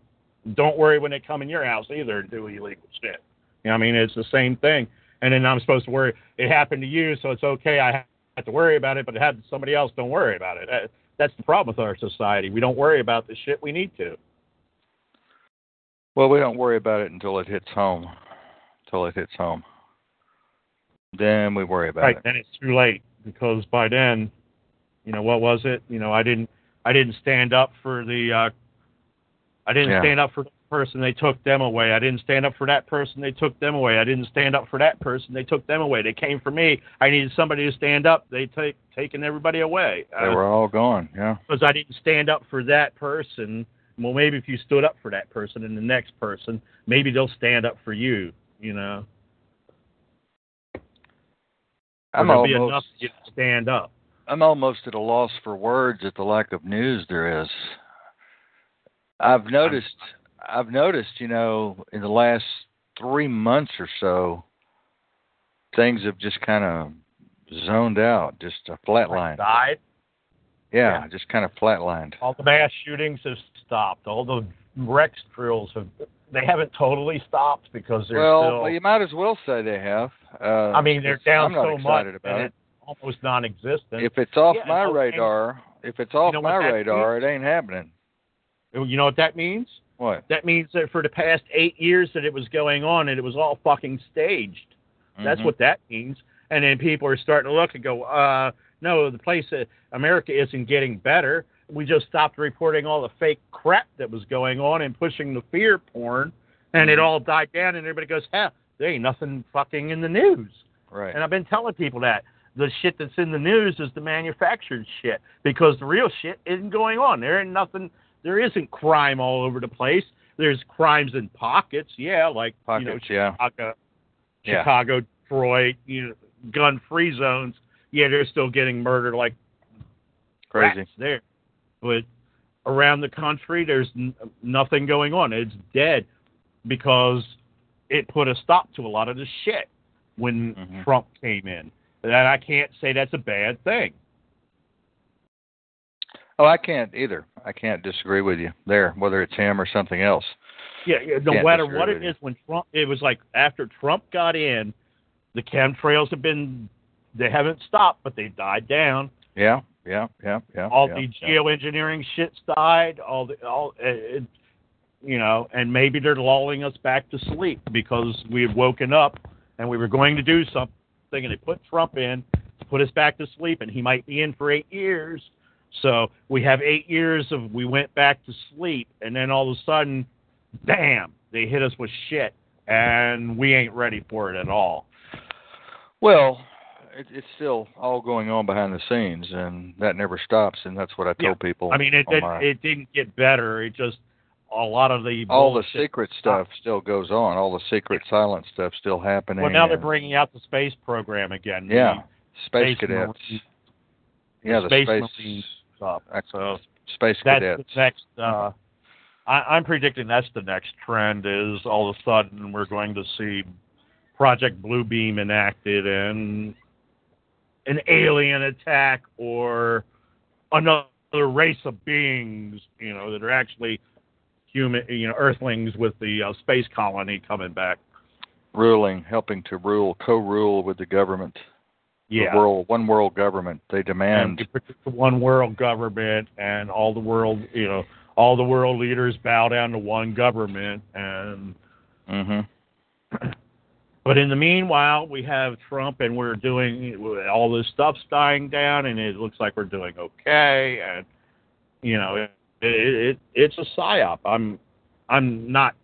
don't worry when they come in your house either and do illegal shit. You know, I mean, it's the same thing. And then I'm supposed to worry. It happened to you, so it's okay. I have to worry about it, but it happened to somebody else. Don't worry about it. That- That's the problem with our society. We don't worry about the shit we need to. Well, we don't worry about it until it hits home. Until it hits home. Then we worry about right it. then it's too late because by then you know what was it you know i didn't i didn't stand up for the uh i didn't Yeah. stand up for the person they took them away i didn't stand up for that person they took them away i didn't stand up for that person they took them away they came for me i needed somebody to stand up they take taken everybody away They were all gone. Yeah. because i didn't stand up for that person well maybe if you stood up for that person and the next person maybe they'll stand up for you you know I'm there'll be almost. enough to stand up I'm almost at a loss for words at the lack of news there is. I've noticed I've noticed, you know, in the last three months or so, things have just kind of zoned out, just uh, a flat line. died Yeah, Yeah. just kind of flatlined. all the mass shootings have stopped. All the Rex drills have they haven't totally stopped because they're Well, still well, you might as well say they have. Uh, I mean they're down I'm not so much excited about and it. it's almost non existent. If it's off Yeah, my okay. radar, if it's off know my that radar, it ain't happening. You know what that means? What? That means that for the past eight years that it was going on and it was all fucking staged. That's Mhm. what that means. And then people are starting to look and go, uh, no, the place that America isn't getting better. We just stopped reporting all the fake crap that was going on and pushing the fear porn, and it Mhm. all died down. And everybody goes, hell, there ain't nothing fucking in the news. Right. And I've been telling people that the shit that's in the news is the manufactured shit because the real shit isn't going on. There ain't nothing. There isn't crime all over the place. There's crimes in pockets, yeah, like you know, Pockets, yeah. Chicago, Yeah. Chicago, Detroit, you know, gun-free zones. Yeah, they're still getting murdered like Crazy. there, but around the country, there's n- nothing going on. It's dead because it put a stop to a lot of the shit when Mhm. Trump came in. And I can't say that's a bad thing. Oh, I can't either. I can't disagree with you there, whether it's him or something else. Yeah, yeah no Can't matter what it is, when Trump, it was like after Trump got in, the chemtrails have been, they haven't stopped, but they died down. Yeah, yeah, yeah, yeah. all yeah, the yeah. geoengineering shit's died. All the all it, you know, and maybe they're lulling us back to sleep because we had woken up and we were going to do something, and they put Trump in to put us back to sleep, and he might be in for eight years. So we have eight years of we went back to sleep, and then all of a sudden, bam, they hit us with shit, and we ain't ready for it at all. Well, it, it's still all going on behind the scenes, and that never stops. And that's what I told people. I mean, it it, my- it didn't get better. It just a lot of the all the secret stuff still goes on. All the secret silent stuff still happening. Well, now they're bringing out the space program again. Yeah, space, Space cadets. Marine- yeah, the Space space Marine stuff. So space that's cadets. the next. Uh, I, I'm predicting that's the next trend. Is all of a sudden we're going to see Project Bluebeam enacted and an alien attack or another race of beings, you know, that are actually human, you know, Earthlings with the uh, space colony coming back. ruling, helping to rule, co-rule with the government. Yeah. The world, one world government. They demand. the one world government and all the world you know all the world leaders bow down to one government and Mm-hmm. but in the meanwhile we have trump and we're doing all this stuff's dying down and it looks like we're doing okay and you know it, it, it it's a psyop. I'm I'm not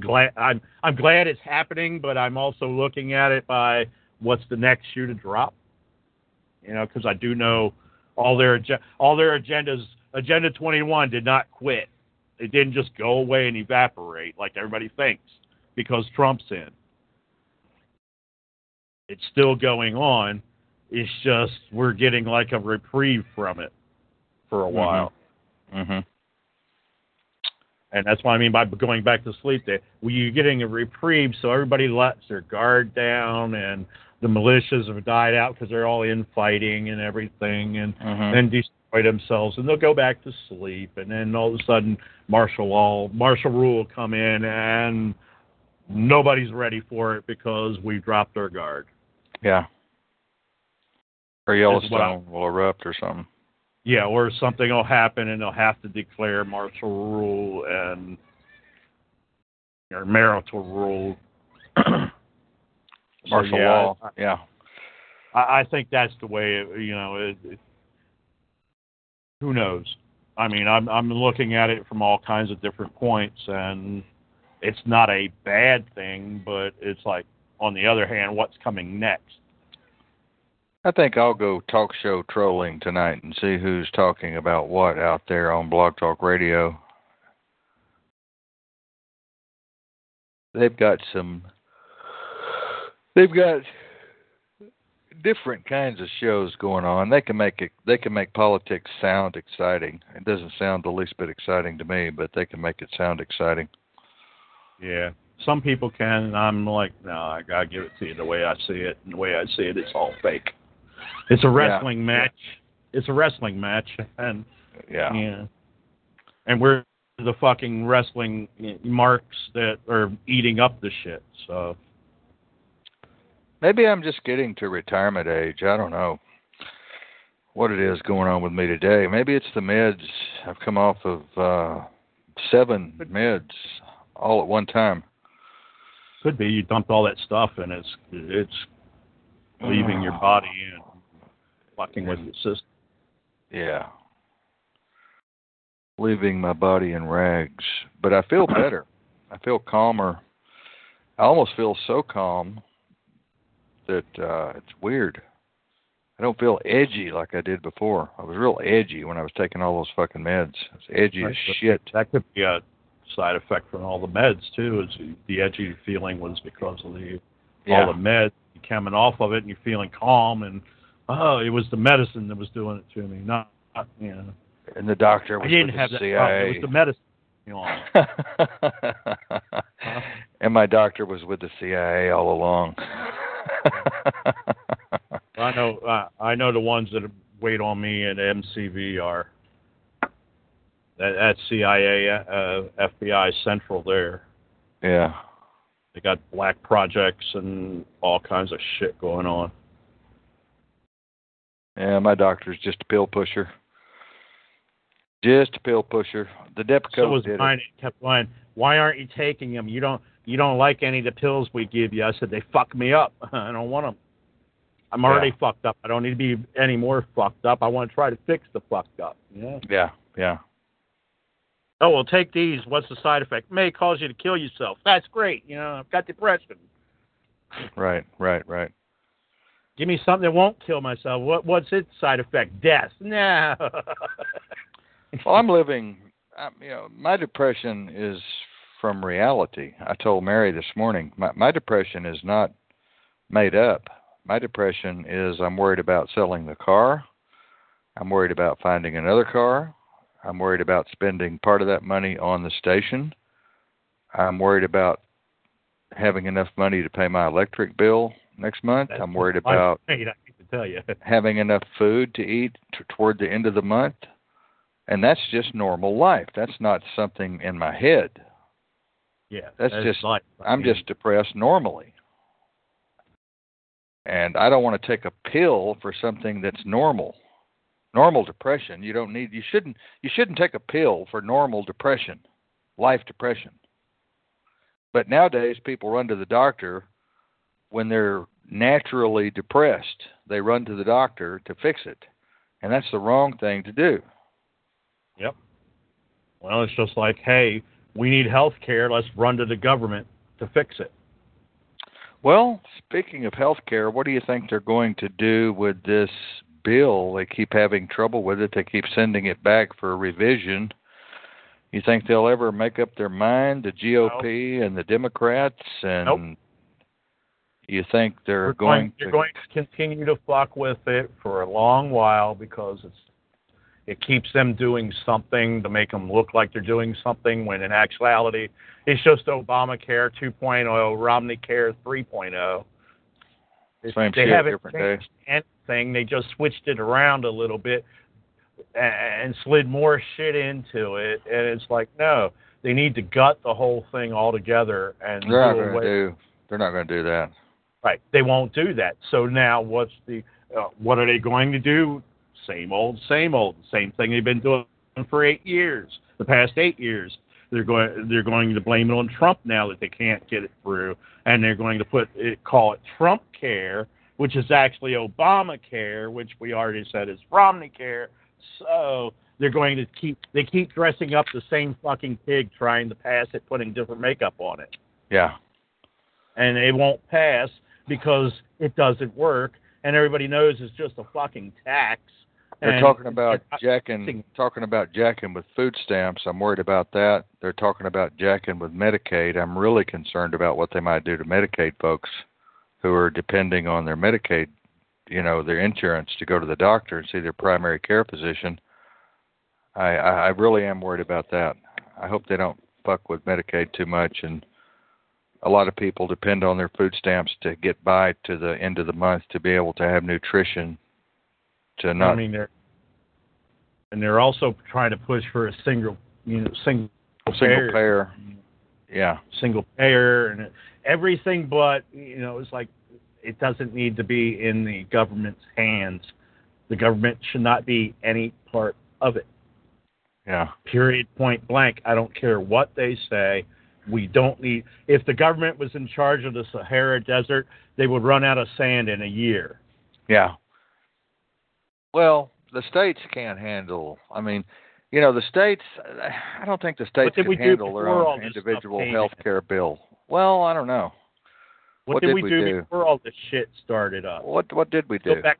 glad I'm I'm glad it's happening, but I'm also looking at it by what's the next shoe to drop. You know, because I do know all their all their agendas. Agenda 21 did not quit. It didn't just go away and evaporate like everybody thinks because Trump's in. It's still going on. It's just we're getting like a reprieve from it for a while. hmm And that's what I mean by going back to sleep. That you're getting a reprieve, so everybody lets their guard down, and the militias have died out because they're all infighting and everything, and hmm then destroy themselves, and they'll go back to sleep, and then all of a sudden martial law, martial rule will come in, and nobody's ready for it because we dropped our guard. Yeah. Or Is what I- Yellowstone will erupt or something. Yeah, or something will happen, and they'll have to declare martial rule and or marital rule. So, Martial yeah, law. Yeah. I, I think that's the way. It, you know, it, it, who knows? I mean, I'm I'm looking at it from all kinds of different points, and it's not a bad thing, but it's like on the other hand, what's coming next? I think I'll go talk show trolling tonight and see who's talking about what out there on BlogTalkRadio. They've got some they've got different kinds of shows going on. They can make it they can make politics sound exciting. It doesn't sound the least bit exciting to me, but they can make it sound exciting. Yeah, some people can, and I'm like, no, I gotta give it to you the way I see it. And the way I see it, it's all fake. It's a wrestling match. It's a wrestling match, and Yeah. yeah, and we're the fucking wrestling marks that are eating up the shit. So Maybe I'm just getting to retirement age. I don't know what it is going on with me today. Maybe it's the meds. I've come off of uh seven meds all at one time. could be you dumped all that stuff, and it's it's leaving your body and fucking with your system. Yeah. Leaving my body in rags. But I feel better. I feel calmer. I almost feel so calm that uh it's weird. I don't feel edgy like I did before. I was real edgy when I was taking all those fucking meds. I was edgy as shit. That could be a side effect from all the meds too. Is the edgy feeling was because of the Yeah. all the meds you coming off of it and you're feeling calm and oh it was the medicine that was doing it to me not, not you know And the doctor I didn't have the that problem. CIA. it was the medicine you know and my doctor was with the CIA all along. I know uh, I know the ones that wait on me at MCV are at, at CIA uh, FBI Central there yeah. they got black projects and all kinds of shit going on Yeah, my doctor's just a pill pusher. Just a pill pusher. The Depakote so was did mine. It kept going. Why aren't you taking them? You don't. You don't like any of the pills we give you. I said they fuck me up. I don't want them. I'm already Yeah. fucked up. I don't need to be any more fucked up. I want to try to fix the fucked up. Yeah. Yeah, yeah. Oh well, take these. What's the side effect? May cause you to kill yourself. That's great. You know, I've got depression. Right, right, right. Give me something that won't kill myself. What What's its side effect? Death. No. Well, I'm living. Um, you know, my depression is from reality. I told Mary this morning. My my depression is not made up. My depression is I'm worried about selling the car. I'm worried about finding another car. I'm worried about spending part of that money on the station. I'm worried about having enough money to pay my electric bill next month. That's I'm worried about point, I hate to tell you. having enough food to eat t- toward the end of the month. And that's just normal life. That's not something in my head. Yeah, That's just- life. I'm mean, just depressed normally. And I don't want to take a pill for something that's normal. Normal depression, you don't need you shouldn't you shouldn't take a pill for normal depression, life depression. But nowadays people run to the doctor when they're naturally depressed. They run to the doctor to fix it. And that's the wrong thing to do. Yep. Well, it's just like, hey, we need health care. Let's run to the government to fix it. Well, speaking of health care, what do you think they're going to do with this bill? They keep having trouble with it. They keep sending it back for revision. You think they'll ever make up their mind, the GOP and the Democrats? And Nope. You think they're We're going, They're going to continue to fuck with it for a long while because it's it keeps them doing something to make them look like they're doing something when in actuality it's just Obamacare 2.0, Romney Care 3.0. It's- Same they shit, haven't different day. changed anything. They just switched it around a little bit and slid more shit into it. And it's like, no, they need to gut the whole thing altogether and They're not going to do. They're not going to do that. Right. They won't do that. So now what's the uh, what are they going to do? Same old, same old, same thing they've been doing for 8 years. The past 8 years. They're going they're going to blame it on Trump now that they can't get it through and they're going to put it call it Trump care, which is actually Obamacare, which we already said is Romney care. So they're going to keep they keep dressing up the same fucking pig trying to pass it putting different makeup on it Yeah. and it won't pass because it doesn't work, and everybody knows it's just a fucking tax. They're talking about jacking, talking about jacking with food stamps. I'm worried about that. They're talking about jacking with Medicaid. I'm really concerned about what they might do to Medicaid folks who are depending on their Medicaid, you know, their insurance to go to the doctor and see their primary care physician. I, I, I really am worried about that. I hope they don't fuck with Medicaid too much and a lot of people depend on their food stamps to get by to the end of the month to be able to have nutrition to not I mean, they're and they're also trying to push for a single, you know, single single payer. Yeah. single payer, and everything. But you know, it's like it doesn't need to be in the government's hands. The government should not be any part of it. Yeah. period point blank i don't care what they say we don't need if the government was in charge of the sahara desert they would run out of sand in a year Yeah. Well, the states can't handle. I mean, you know, the states. I don't think the states can handle their own individual health care bill. Well, I don't know. what, What did, did we, we do, do? before all this shit started up What what did we go do? back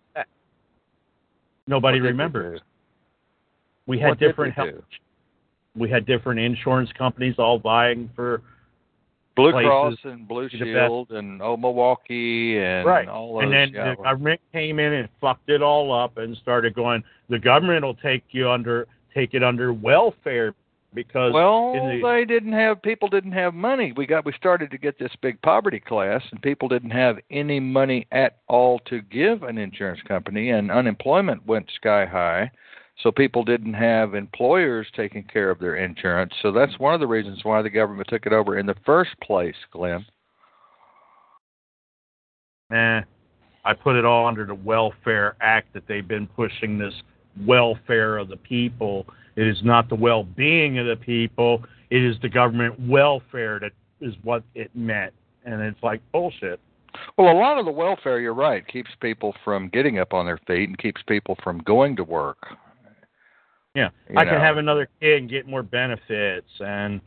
nobody What did we remembers we, had What different health do? We had different insurance companies all vying for Blue places Cross and Blue Shield and oh Milwaukee and right all those. and then yeah, the government came in and fucked it all up and started going the government will take you under take it under welfare because well, the- they didn't have people didn't have money. We got we started to get this big poverty class, and people didn't have any money at all to give an insurance company, and unemployment went sky high. So people didn't have employers taking care of their insurance. So that's one of the reasons why the government took it over in the first place, Glen. Eh, I put it all under the Welfare Act that they've been pushing this welfare of the people. It is not the well being of the people, it is the government welfare that is what it meant. And it's like bullshit. Well, a lot of the welfare, you're right, keeps people from getting up on their feet and keeps people from going to work. Yeah. You I can have another kid and get more benefits and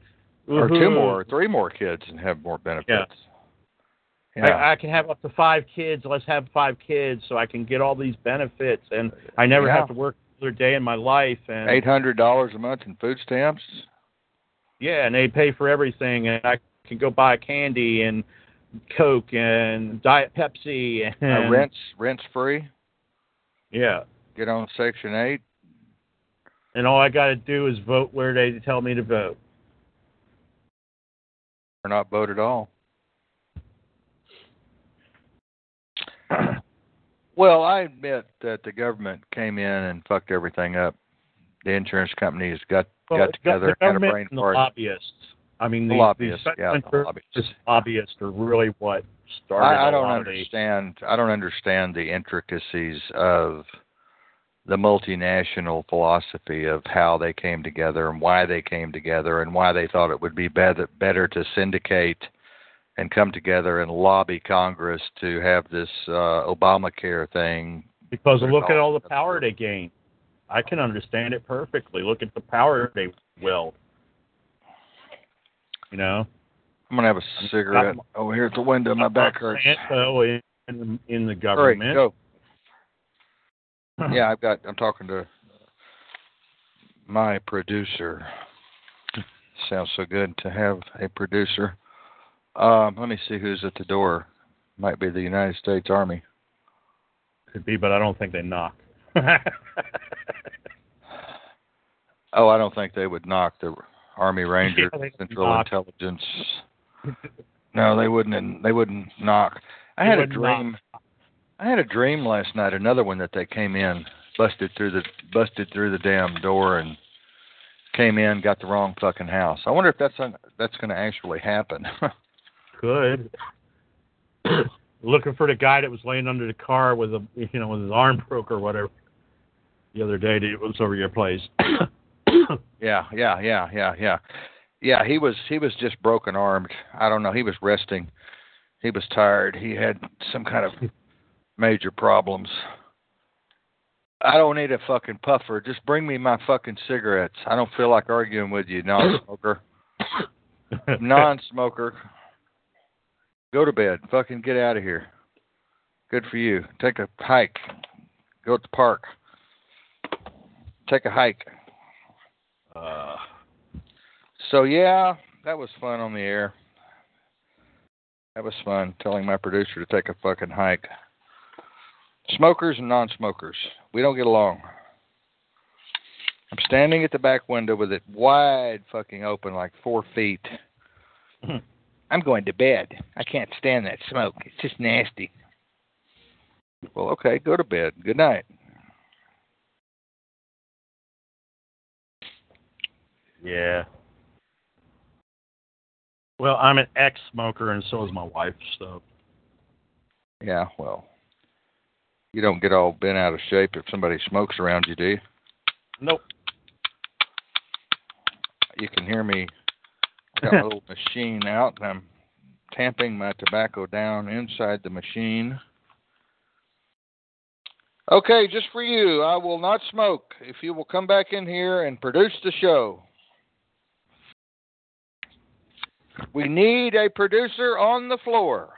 Or two more, or three more kids and have more benefits. Yeah. I, I can have up to five kids. Let's have five kids so I can get all these benefits and I never Yeah. have to work another day in my life and Eight hundred dollars a month in food stamps. Yeah, and they pay for everything, and I can go buy candy and Coke and Diet Pepsi and Uh, rents rents free. Yeah, Get on Section Eight. And all I got to do is vote where they tell me to vote. or not vote at all. well, I admit that the government came in and fucked everything up. The insurance companies got Well, got together the and had a government brain and the lobbyists. I mean, The the, lobbyists, the yeah, the lobbyists. lobbyists are really what started. I, I don't lot of the- understand. I don't understand the intricacies of the multinational philosophy of how they came together and why they came together and why they thought it would be better better to syndicate and come together and lobby Congress to have this uh, Obamacare thing. because look at all- the power they gained. I can understand it perfectly. Look at the power they willed. You know, I'm gonna have a cigarette over here at the window. My back hurts. In, in, the Hurry, government. go. Yeah, I've got. I'm talking to my producer. Sounds so good to have a producer. Um, let me see who's at the door. Might be the United States Army. Could be, but I don't think they knock. Oh, I don't think they would knock the Army Ranger Yeah, Central knock. Intelligence. No, they wouldn't. They wouldn't knock. I had a wouldn't knock. I had a dream last night. Another one that they came in, busted through the busted through the damn door and came in, got the wrong fucking house. I wonder if that's un, that's going to actually happen. Could. Looking for the guy that was laying under the car with a you know with his arm broke or whatever. The other day it was over your place. yeah, yeah, yeah, yeah, yeah. Yeah, he was he was just broken armed. I don't know. He was resting. He was tired. He had some kind of major problems. I don't need a fucking puffer. Just bring me my fucking cigarettes. I don't feel like arguing with you, non-smoker. non-smoker. Go to bed. Fucking get out of here. Good for you. Take a hike. Go to the park. Take a hike. uh, So yeah, that was fun on the air. That was fun telling my producer to take a fucking hike. Smokers and non-smokers, we don't get along. I'm standing at the back window with it wide fucking open, like four feet. Hmm. I'm going to bed. I can't stand that smoke. It's just nasty. Well, okay, go to bed. Good night. yeah. Well, I'm an ex-smoker, and so is my wife. So Yeah, well, you don't get all bent out of shape if somebody smokes around you, do you? nope. you can hear me. I got a little machine out, and I'm tamping my tobacco down inside the machine. Okay, just for you, I will not smoke if you will come back in here and produce the show. We need a producer on the floor.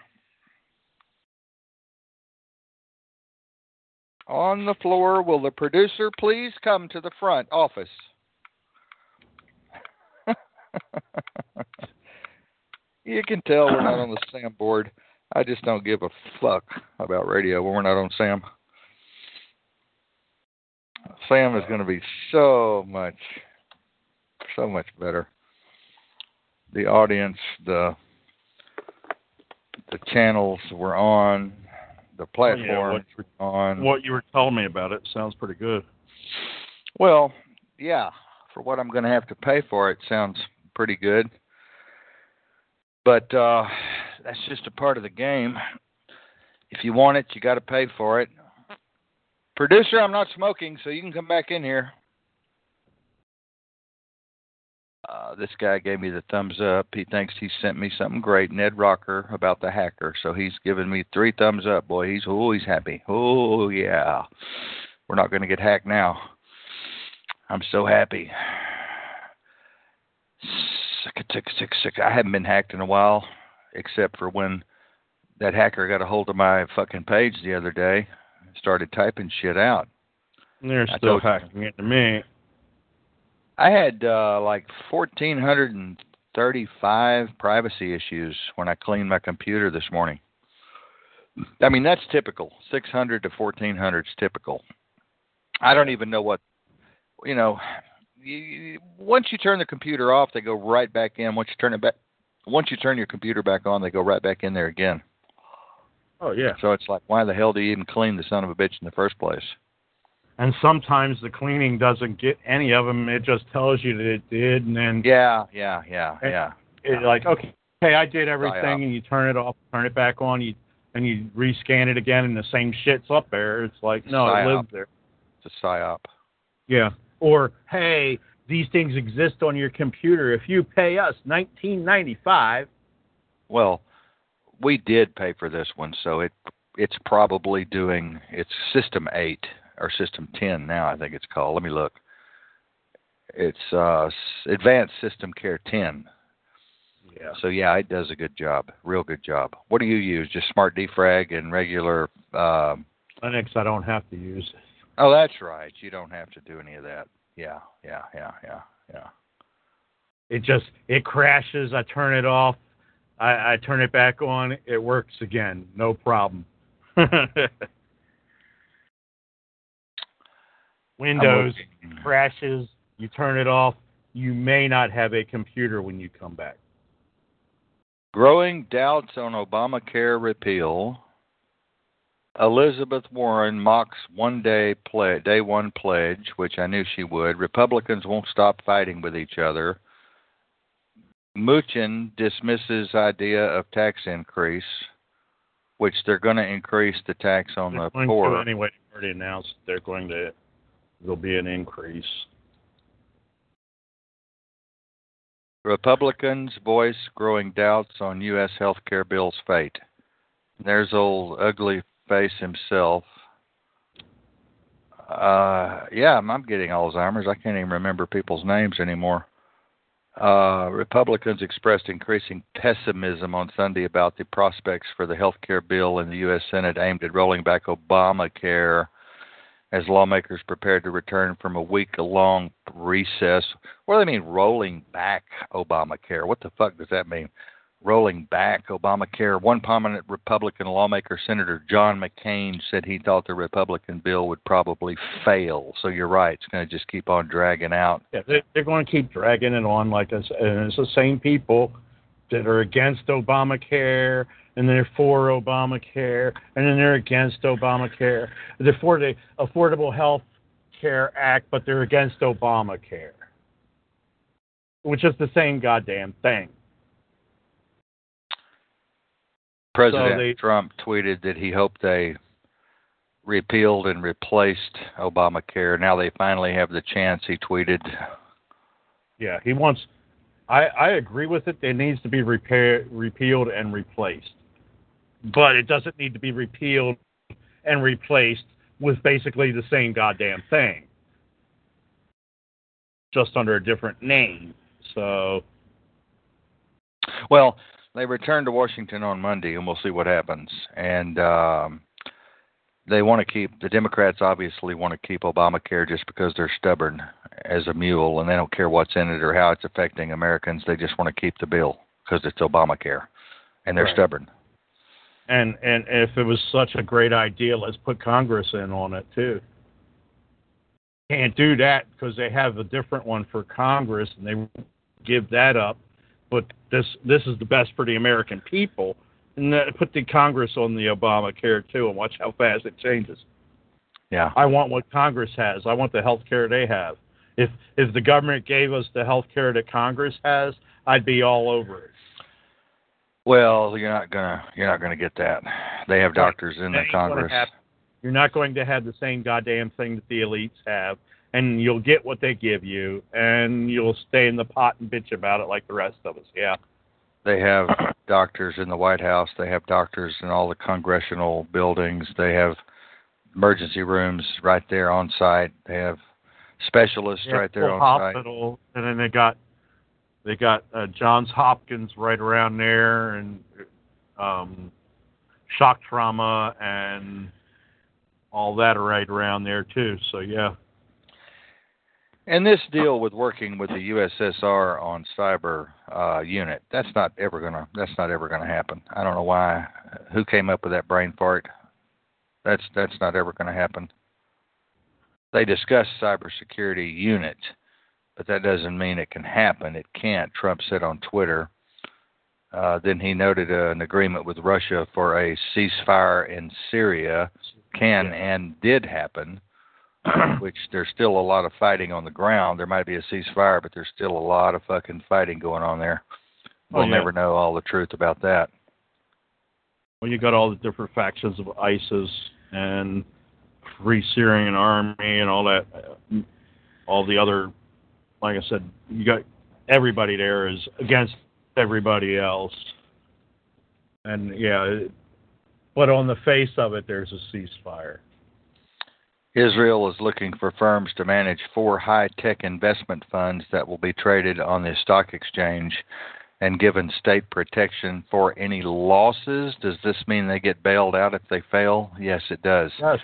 On the floor, will the producer please come to the front office? you can tell we're not on the SAM board. I just don't give a fuck about radio when we're not on SAM. SAM is going to be so much, so much better. The audience, the the channels we're on, the platforms what- we're on. What you were telling me about it sounds pretty good. Well, yeah, for what I'm going to have to pay for it sounds pretty good. But uh that's just a part of the game. If you want it, you got to pay for it. Producer, I'm not smoking, so you can come back in here. Uh, this guy gave me the thumbs up. He thinks he sent me something great, Ned Rocker, about the hacker. So he's given me three thumbs up, boy. He's oh, he's happy. Oh yeah, we're not going to get hacked now. I'm so happy. I haven't been hacked in a while, except for when that hacker got a hold of my fucking page the other day and started typing shit out. They're still hacking into me. I had uh, like 1,435 privacy issues when I cleaned my computer this morning. I mean, that's typical. 600 to 1,400 is typical. I don't even know what, you know, you, once you turn the computer off, they go right back in. Once you turn it back, once you turn your computer back on, they go right back in there again. Oh yeah. So it's like, why the hell do you even clean the son of a bitch in the first place? And sometimes the cleaning doesn't get any of them. It just tells you that it did, and then Yeah, yeah, yeah, And- yeah. it's like, okay, hey, I did everything, and you turn it off, turn it back on, you and you rescan it again, and the same shit's up there. It's like, no, it lives there. It's a psyop. Yeah. Or hey, these things exist on your computer. If you pay us nineteen ninety five. Well, we did pay for this one, so it it's probably doing it's System Eight or System Ten now. I think it's called. Let me look. It's uh, Advanced System Care Ten. Yeah. So yeah, it does a good job, real good job. What do you use? Just Smart Defrag and regular. Um, Linux, I don't have to use. oh, that's right. You don't have to do any of that. Yeah, yeah, yeah, yeah, yeah. It just it crashes. I turn it off. I, I turn it back on. It works again. No problem. Windows I'm crashes. You turn it off. You may not have a computer when you come back. Growing doubts on Obamacare repeal. Elizabeth Warren mocks one day ple- day one pledge, which I knew she would. Republicans won't stop fighting with each other. Mnuchin dismisses idea of tax increase, which they're going to increase the tax on They're the going poor. to anyway. Already announced they're going to. There'll be an increase. Republicans voice growing doubts on U.S. health care bill's fate. There's old ugly face himself. Uh, yeah, I'm, getting Alzheimer's. I can't even remember people's names anymore. Uh, Republicans expressed increasing pessimism on Sunday about the prospects for the health care bill in the U.S. Senate aimed at rolling back Obamacare as lawmakers prepared to return from a week long recess. What do they mean, rolling back Obamacare? What the fuck does that mean? Rolling back Obamacare. One prominent Republican lawmaker, Senator John McCain, said he thought the Republican bill would probably fail. So you're right, it's going to just keep on dragging out. Yeah, they, they're going to keep dragging it on like this, and it's the same people that are against Obamacare, and they're for Obamacare, and then they're against Obamacare. They're for the Affordable Health Care Act, but they're against Obamacare, which is the same goddamn thing. President they- Trump tweeted that he hoped they repealed and replaced Obamacare. Now they finally have the chance, he tweeted. Yeah, he wants. I I agree with it. It needs to be repair, repealed and replaced, but it doesn't need to be repealed and replaced with basically the same goddamn thing, just under a different name. So Well, they return to Washington on Monday, and we'll see what happens. And um, they want to keep the Democrats obviously want to keep Obamacare just because they're stubborn as a mule, and they don't care what's in it or how it's affecting Americans. They just want to keep the bill because it's Obamacare, and they're Right. stubborn. And and if it was such a great idea, let's put Congress in on it too. Can't do that because they have a different one for Congress, and they give that up. But this this is the best for the American people, and that, put the Congress on the Obamacare too, and watch how fast it changes. Yeah. I want what Congress has. I want the health care they have. If if the government gave us the health care that Congress has, I'd be all over it. Well, you're not gonna you're not gonna get that. They have doctors in the Congress. happen. You're not going to have the same goddamn thing that the elites have, and you'll get what they give you, and you'll stay in the pot and bitch about it like the rest of us. Yeah. They have doctors in the White House. They have doctors in all the congressional buildings. They have emergency rooms right there on site. They have specialists Yeah, right there on site. hospital, and then they got they got uh, Johns Hopkins right around there, and um, shock trauma and all that right around there too. So yeah. And this deal with working with the USSR on cyber uh, unit, that's not ever gonna that's not ever gonna happen. I don't know why. Who came up with that brain fart? That's that's not ever gonna happen. They discussed cybersecurity unit, but that doesn't mean it can happen. It can't. Trump said on Twitter. Uh, then he noted uh, an agreement with Russia for a ceasefire in Syria can and did happen which there's still a lot of fighting on the ground. There might be a ceasefire, but there's still a lot of fucking fighting going on there. Oh, We'll yeah. never know all the truth about that. Well, you got all the different factions of ISIS and Free Syrian Army and all that, uh, all the other. Like I said, you got everybody there is against everybody else, and yeah, it- but on the face of it, there's a ceasefire. Israel is looking for firms to manage four high tech investment funds that will be traded on the stock exchange. and given state protection for any losses. Does this mean they get bailed out if they fail? Yes, it does. Yes.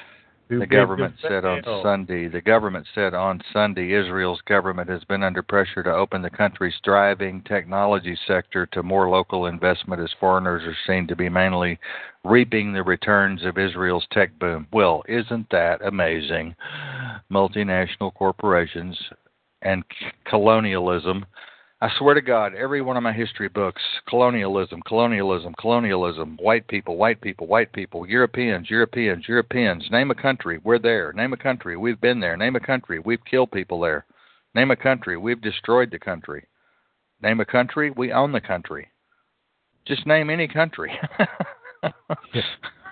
The government said on. Sunday, the government said on Sunday, Israel's government has been under pressure to open the country's thriving technology sector to more local investment as foreigners are seen to be mainly reaping the returns of Israel's tech boom. Well, isn't that amazing? Multinational corporations and colonialism. I swear to God, every one of my history books, colonialism, colonialism, colonialism, white people, white people, white people, Europeans, Europeans, Europeans, name a country, we're there. Name a country, we've been there. Name a country, we've killed people there. Name a country, we've destroyed the country. Name a country, we own the country. Just name any country.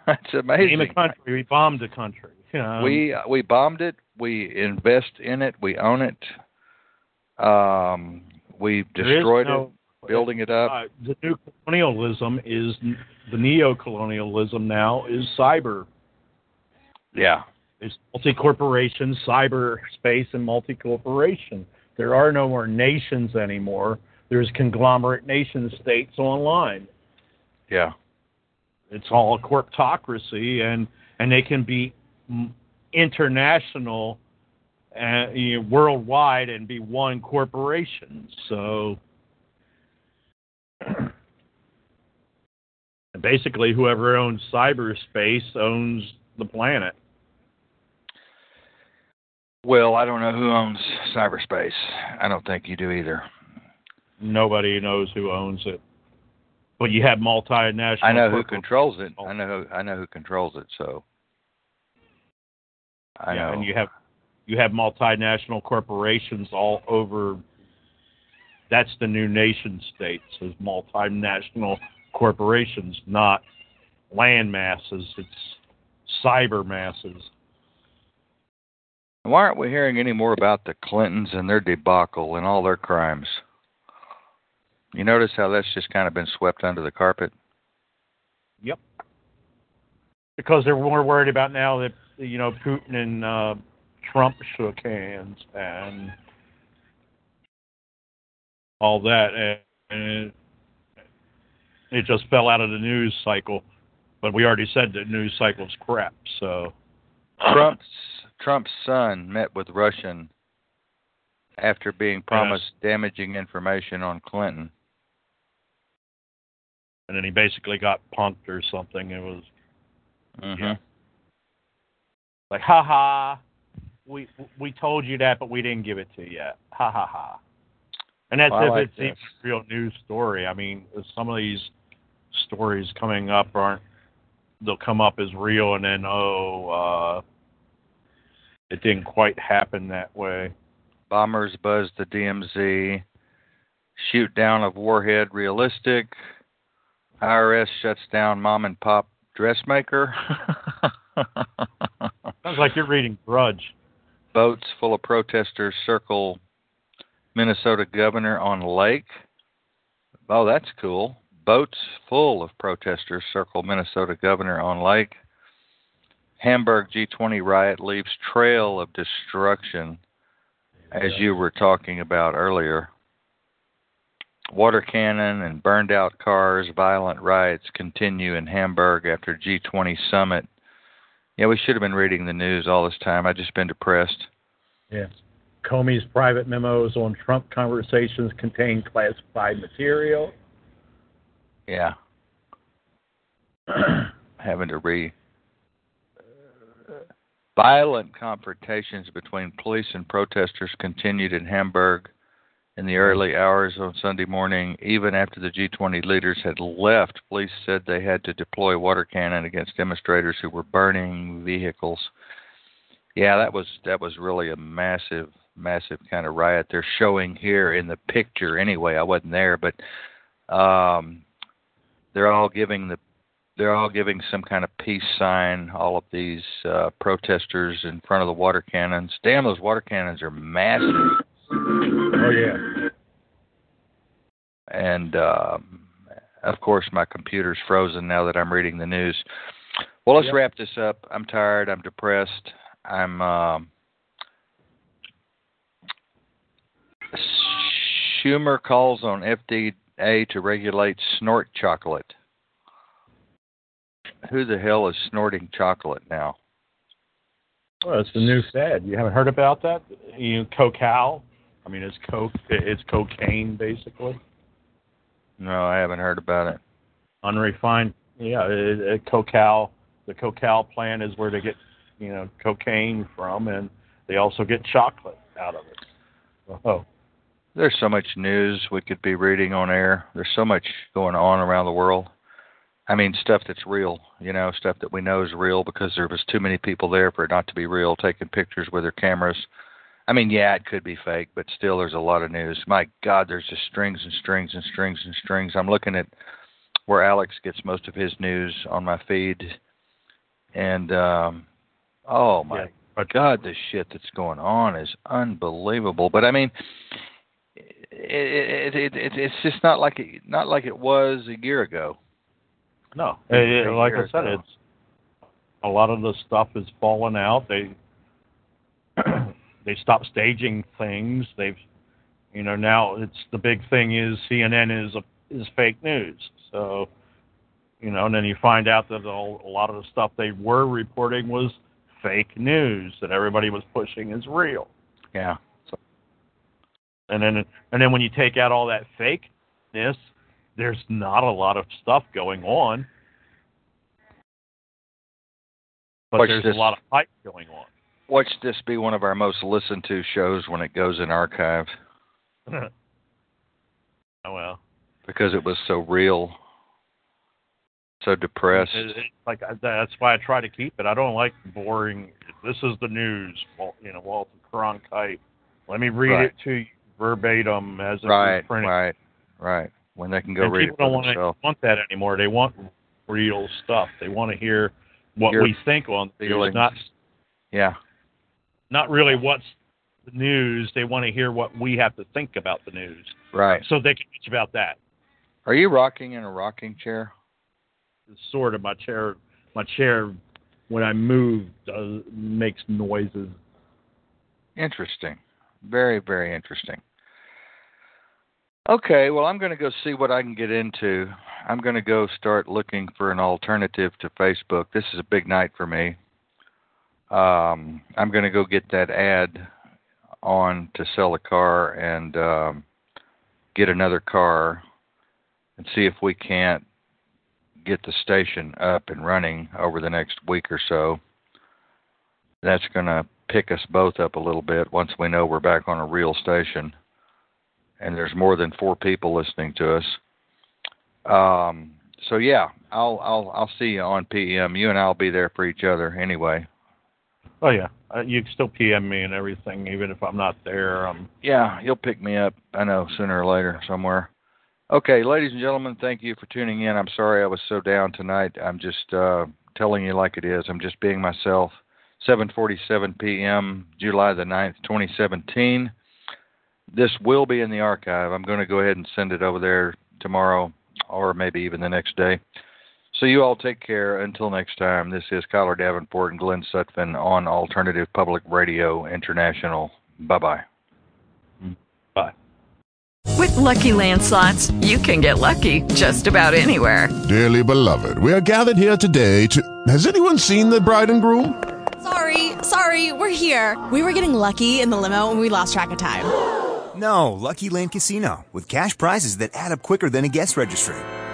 That's amazing. Name a country. We bombed a country. Um, we we bombed it. We invest in it. We own it. Um, we there is destroyed no- it, building it up. Uh, the new colonialism is the neo-colonialism now is cyber. yeah, It's multi-corporation, cyberspace, and multi-corporation. There are no more nations anymore. There's conglomerate nation states online. yeah, It's all a corptocracy, and and they can be international, uh, you know, worldwide, and be one corporation. So. Basically, whoever owns cyberspace owns the planet. Well, I don't know who owns cyberspace. I don't think you do either. Nobody knows who owns it. But you have multinational. I know who controls it. I know who, I know who controls it. So I yeah, know. and you have you have multinational corporations all over. That's the new nation states is multinational corporations, not land masses. It's cyber masses. Why aren't we hearing any more about the Clintons and their debacle and all their crimes? You notice how that's just kind of been swept under the carpet? Yep. Because they're more worried about now that you know Putin and uh, Trump shook hands and all that, and, and it just fell out of the news cycle. But we already said the news cycle's crap. So Trump's Trump's son met with Russian after being promised damaging information on Clinton. and then he basically got punked or something. It was hmm Yeah. like, ha ha, we we told you that, but we didn't give it to you. Ha ha ha. And that's Well, if like it's this. a real news story. I mean, some of these stories coming up aren't. They'll come up as real, and then oh, uh, it didn't quite happen that way. Bombers buzz the DMZ. Shoot down of warhead realistic. IRS shuts down mom and pop dressmaker. Sounds like you're reading Drudge. Boats full of protesters circle Minnesota governor on lake. Oh, that's cool. Boats full of protesters circle Minnesota governor on lake. Hamburg G20 riot leaves trail of destruction, as you were talking about earlier. Water cannon and burned out cars, violent riots continue in Hamburg after G20 summit. Yeah, we should have been reading the news all this time. I've just been depressed. Yeah. Comey's private memos on Trump conversations contain classified material. Yeah. Having to re. Violent confrontations between police and protesters continued in Hamburg in the early hours on Sunday morning. Even after the G20 leaders had left, police said they had to deploy water cannon against demonstrators who were burning vehicles. Yeah, that was that was really a massive, massive kind of riot. They're showing here in the picture. Anyway, I wasn't there, but um, they're all giving the they're all giving some kind of peace sign. All of these uh, protesters in front of the water cannons. Damn, those water cannons are massive. Oh yeah. And um, of course, my computer's frozen now that I'm reading the news. Well, let's Yep. wrap this up. I'm tired. I'm depressed. I'm. Um, Schumer calls on FDA to regulate snort chocolate. Who the hell is snorting chocolate now? Well, it's the new fad. You haven't heard about that? You know, cocal. I mean, it's coke. It's cocaine, basically. No, I haven't heard about it. Unrefined. Yeah, it, it, cocal. The cocal plant is where they get, you know, cocaine from, and they also get chocolate out of it. Oh. There's so much news we could be reading on air. There's so much going on around the world. I mean, stuff that's real, you know, stuff that we know is real because there was too many people there for it not to be real, taking pictures with their cameras. I mean, yeah, it could be fake, but still, there's a lot of news. My God, there's just strings and strings and strings and strings. I'm looking at where Alex gets most of his news on my feed, and um, oh my yeah. God, the shit that's going on is unbelievable. But I mean, it, it, it, it's just not like it, not like it was a year ago. No, it, like I said, it's a lot of the stuff is falling out. They they stopped staging things. They've you know now it's the big thing is CNN is a, is fake news. So you know, and then you find out that a lot of the stuff they were reporting was fake news that everybody was pushing is real. Yeah. So, and then and then when you take out all that fakeness, there's not a lot of stuff going on. But watch there's this, a lot of hype going on. Watch this be one of our most listened to shows when it goes in archive. oh well. Because it was so real. So depressed. It, it, like that's why I try to keep it. I don't like boring. This is the news. You know, Walter Cronkite. Let me read right. it to you verbatim as it right, was printed. Right, right, when they can go and read people it for don't themselves. want that anymore. They want real stuff. They want to hear what Your we think on the news, not yeah, not really what's the news. They want to hear what we have to think about the news. Right. So they can bitch about that. Are you rocking in a rocking chair? Sort of. My chair, my chair, when I move, does makes noises. Interesting. Very, very interesting. Okay, well, I'm going to go see what I can get into. I'm going to go start looking for an alternative to Facebook. This is a big night for me. Um, I'm going to go get that ad on to sell a car and um, get another car and see if we can't get the station up and running over the next week or so. That's going to pick us both up a little bit once we know we're back on a real station and there's more than four people listening to us. Um, so yeah, I'll I'll I'll see you on PM. You and I'll be there for each other anyway. Oh yeah, uh, you can still PM me and everything, even if I'm not there. Um, yeah, you'll pick me up. I know sooner or later somewhere. Okay, ladies and gentlemen, thank you for tuning in. I'm sorry I was so down tonight. I'm just uh, telling you like it is. I'm just being myself. 7:47 p.m. July the 9th, 2017. This will be in the archive. I'm going to go ahead and send it over there tomorrow or maybe even the next day. So you all take care. Until next time, this is Kiler Davenport and Glen Sutphin on Alternative Public Radio International. Bye-bye. Bye. With Lucky Land slots, you can get lucky just about anywhere. Dearly beloved, we are gathered here today to... Has anyone seen the bride and groom? Sorry, sorry, we're here. We were getting lucky in the limo and we lost track of time. No, Lucky Land Casino, with cash prizes that add up quicker than a guest registry.